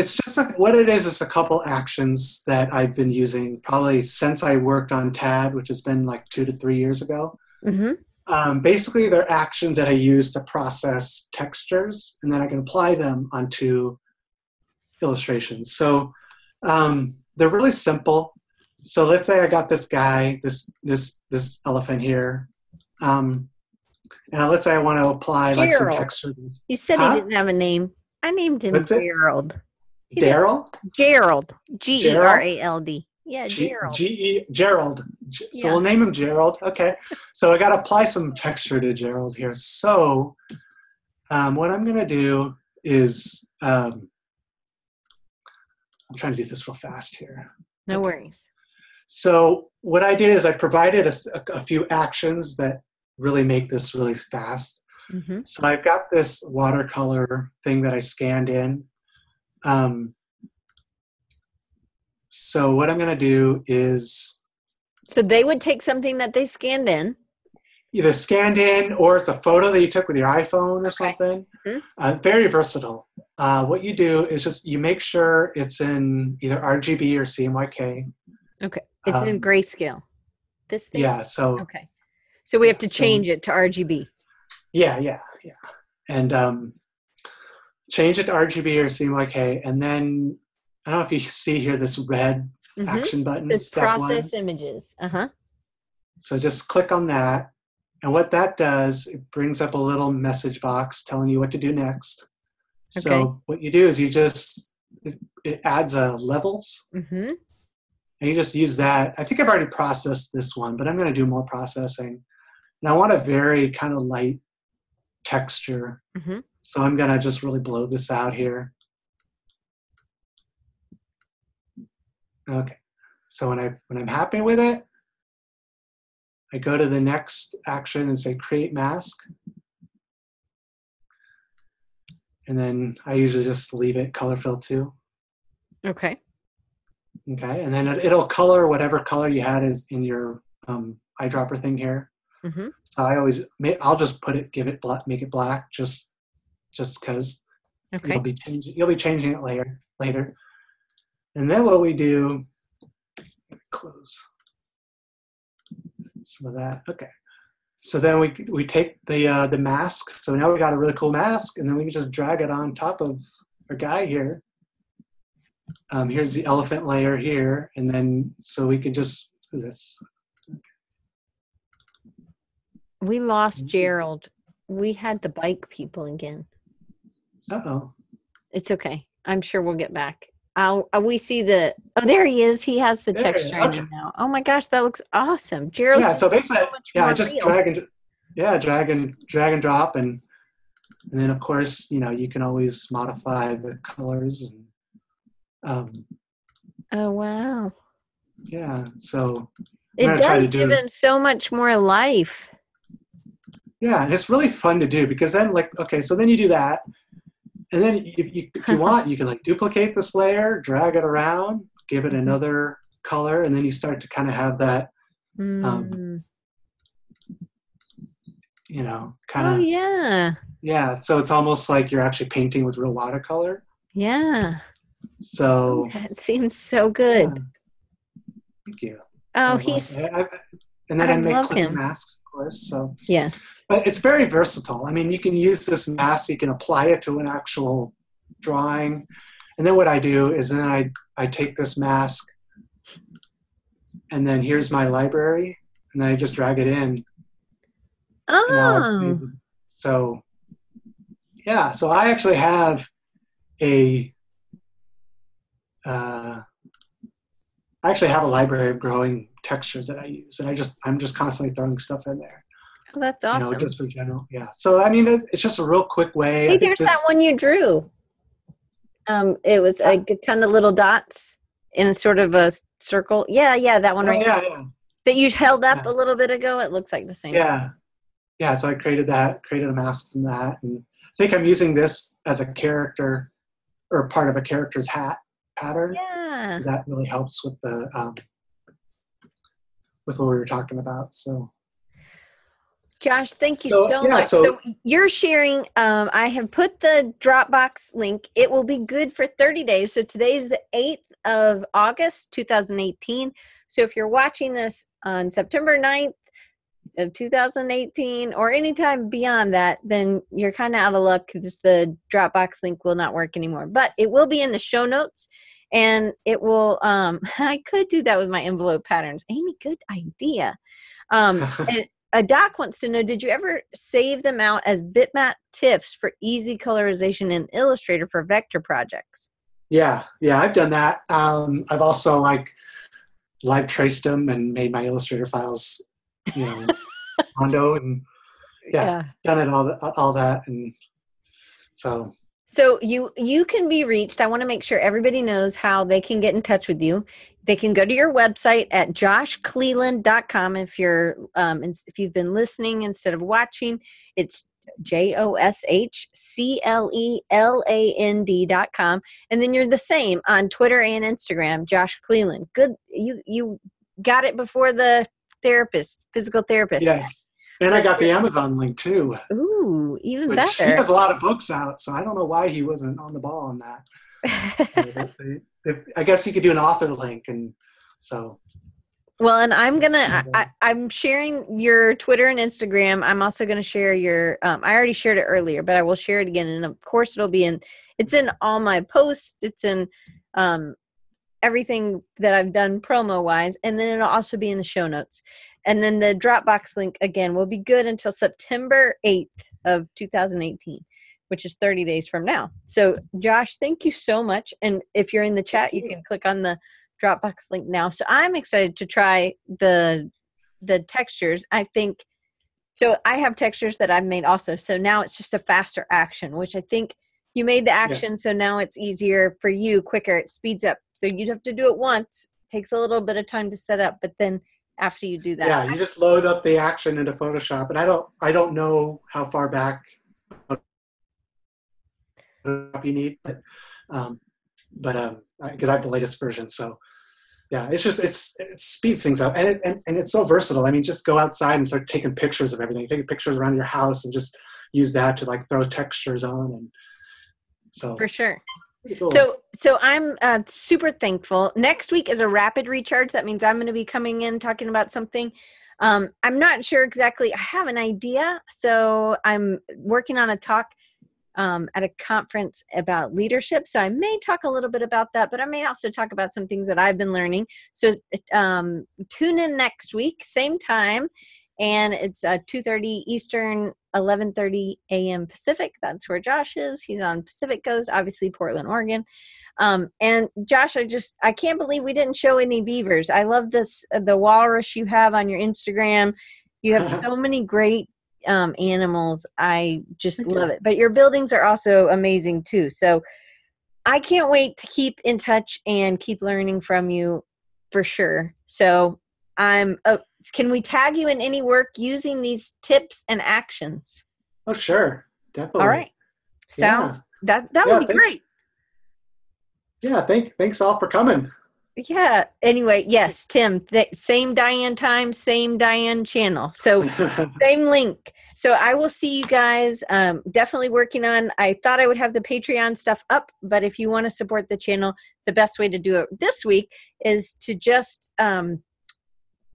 it's just a, what it is is a couple actions that I've been using probably since I worked on TAD, which has been like two to three years ago. Mm-hmm. Um, basically, they're actions that I use to process textures, and then I can apply them onto illustrations. So um, they're really simple. So let's say I got this guy, this this this elephant here, um, and let's say I want to apply Gerald. like some textures. You said huh? he didn't have a name. I named him Gerald. Daryl? Gerald. G E R A L D. Yeah, Gerald. G E Gerald. So yeah. we'll name him Gerald. Okay. so I got to apply some texture to Gerald here. So um, what I'm going to do is um, I'm trying to do this real fast here. No okay. worries. So what I did is I provided a, a, few actions that really make this really fast. Mm-hmm. So I've got this watercolor thing that I scanned in. Um, so what I'm going to do is. So they would take something that they scanned in. Either scanned in or it's a photo that you took with your iPhone or okay. something. Mm-hmm. Uh, very versatile. Uh, what you do is just you make sure it's in either RGB or CMYK. Okay. It's um, in grayscale. This thing? Yeah. So. Okay. So we have to change so, it to RGB. Yeah, yeah, yeah. And um, change it to RGB or CMYK, and then I don't know if you see here this red mm-hmm. action button. This process one. images. Uh huh. So just click on that, And what that does, it brings up a little message box telling you what to do next. Okay. So what you do is you just it, it adds uh, levels, Mm-hmm. and you just use that. I think I've already processed this one, but I'm going to do more processing. And I want a very kind of light texture, Mhm. So I'm going to just really blow this out here. Okay. So when I when I'm happy with it, I go to the next action and say create mask. And then I usually just leave it color fill too. Okay. Okay. And then it, it'll color whatever color you had is in your um, eyedropper thing here. Mm-hmm. So I always, I'll just put it, give it black, make it black, just, just cause Okay. you'll be changing, you'll be changing it later, later. And then what we do, close some of that. Okay. So then we we take the uh, the mask. So now we got a really cool mask, and then we can just drag it on top of our guy here. Um, here's the elephant layer here, and then so we can just do this. We lost Mhm. Gerald. We had the bike people again. Uh oh. It's okay. I'm sure we'll get back. I'll, uh, we see the. Oh, there he is. He has the There, texture okay. now. Oh my gosh, that looks awesome, Gerald. Yeah. So basically, much yeah, just real. drag and yeah, drag and drag and drop, and and then of course you know you can always modify the colors and um, Oh wow, yeah. So it does to give do- him so much more life. Yeah, and it's really fun to do because then, like, okay, so then you do that, and then if you, if you want, you can like duplicate this layer, drag it around, give Mm-hmm. it another color, and then you start to kind of have that, Mm. you know, kind of. oh yeah, yeah. So it's almost like you're actually painting with real watercolor. yeah. So That seems so good. yeah. Thank you. Oh, I he's. I- I- and then I, I make him. masks, course. So, yes. but it's very versatile. I mean, you can use this mask, you can apply it to an actual drawing, and then what I do is then I I take this mask, and then here's my library, and then I just drag it in. and now it's Oh. So, yeah. So I actually have a. Uh, I actually have a library of growing textures that I use, and I just I'm just constantly throwing stuff in there. oh, that's awesome. You know, just for general. Yeah. So I mean, it, it's just a real quick way. Hey, there's this- that one you drew. Um, it was a ton of little dots in sort of a circle. Yeah, yeah, that one Oh, right yeah, yeah, that you held up Yeah. a little bit ago. It looks like the same. yeah, yeah. So I created that, created a mask from that, and I think I'm using this as a character or part of a character's hat pattern. Yeah. That really helps with the um, with what we were talking about. So Josh, thank you So, so, yeah, much. so- So, you're sharing. Um, I have put the Dropbox link. It will be good for 30 days. So today is the 8th of August, 2018. So if you're watching this on September 9th of 2018 or anytime beyond that, then you're kind of out of luck because the Dropbox link will not work anymore. But it will be in the show notes. And it will. Um, I could do that with my envelope patterns. Amy, good idea. Um, and a doc wants to know did you ever save them out as bitmap TIFFs for easy colorization in illustrator for vector projects yeah, yeah, I've done that. Um, I've also like live traced them and made my Illustrator files, you know, Mondo and Yeah. done it all all that and so so you you can be reached. I want to make sure everybody knows how they can get in touch with you. They can go to your website at joshcleland.com if you're um, if you've been listening instead of watching. It's j-o-s-h-c-l-e-l-a-n-d dot com. And then you're the same on twitter and instagram josh cleland. Good you you got it before the therapist physical therapist. Yes. And I got the Amazon link too. ooh even Which he has a lot of books out, so I don't know why he wasn't on the ball on that. I guess you could do an author link, and so Well, and I'm gonna. I, I, I'm sharing your Twitter and Instagram. I'm also gonna share your. Um, I already shared it earlier, but I will share it again, and of course, it'll be in. It's in all my posts. It's in um, everything that I've done promo wise, and then it'll also be in the show notes. And then the Dropbox link again will be good until September 8th of 2018, which is 30 days from now. So, Josh, thank you so much. And if you're in the chat, you can click on the Dropbox link now. So, I'm excited to try the the textures. I think so. I have textures that I've made also. So now it's just a faster action, which I think you made the action. Yes. So now it's easier for you, quicker. It speeds up. So you'd have to do it once. Takes a little bit of time to set up, but then after you do that. Yeah, you just load up the action into Photoshop, and I don't I don't know how far back you need, but um, but um, because I have the latest version, so yeah, it's just it's it speeds things up, and it, and and it's so versatile. I mean, just go outside and start taking pictures of everything. Take pictures around your house and just use that to like throw textures on and so for sure. Cool. So, so I'm uh, super thankful. Next week is a rapid recharge. That means I'm going to be coming in talking about something. Um, I'm not sure exactly. I have an idea, so I'm working on a talk um, at a conference about leadership. So I may talk a little bit about that, but I may also talk about some things that I've been learning. So um, tune in next week, same time, and it's uh, 2.30 eastern 11.30 a.m pacific that's where josh is he's on pacific coast obviously portland oregon. Um, and josh i just i can't believe we didn't show any beavers. I love this uh, the walrus you have on your instagram. You have so many great um, animals. I just okay. love it. But your buildings are also amazing too. So i can't wait to keep in touch and keep learning from you for sure. So i'm uh, can we tag you in any work using these tips and actions? Oh, sure. Definitely. All right. Sounds yeah. that that yeah, would be thank, great. Yeah, thank thanks all for coming. Yeah. Anyway, yes, Tim, same Diane time, same Diane channel. So same link. So I will see you guys. Um, definitely working on. I thought I would have the Patreon stuff up, but if you want to support the channel, the best way to do it this week is to just um,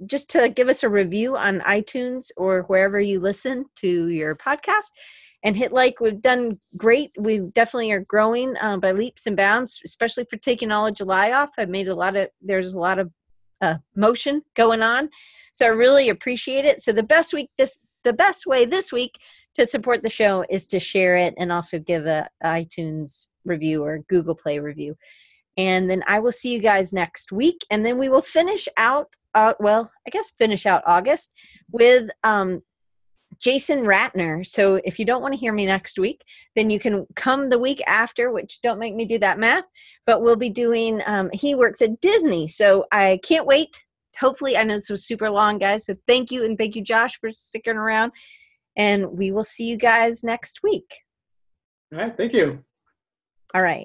just to give us a review on iTunes or wherever you listen to your podcast and hit like. We've done great. We definitely are growing uh, by leaps and bounds, especially for taking all of July off. I've made a lot of, there's a lot of uh, motion going on. So I really appreciate it. So the best week, this, the best way this week to support the show is to share it and also give a iTunes review or Google Play review. And then I will see you guys next week. And then we will finish out uh, well, I guess finish out August with um, Jason Ratner. So if you don't want to hear me next week, then you can come the week after, which don't make me do that math, but we'll be doing, um, he works at Disney. So I can't wait. Hopefully, I know this was super long, guys. So thank you. And thank you, Josh, for sticking around. And we will see you guys next week. All right. Thank you. All right.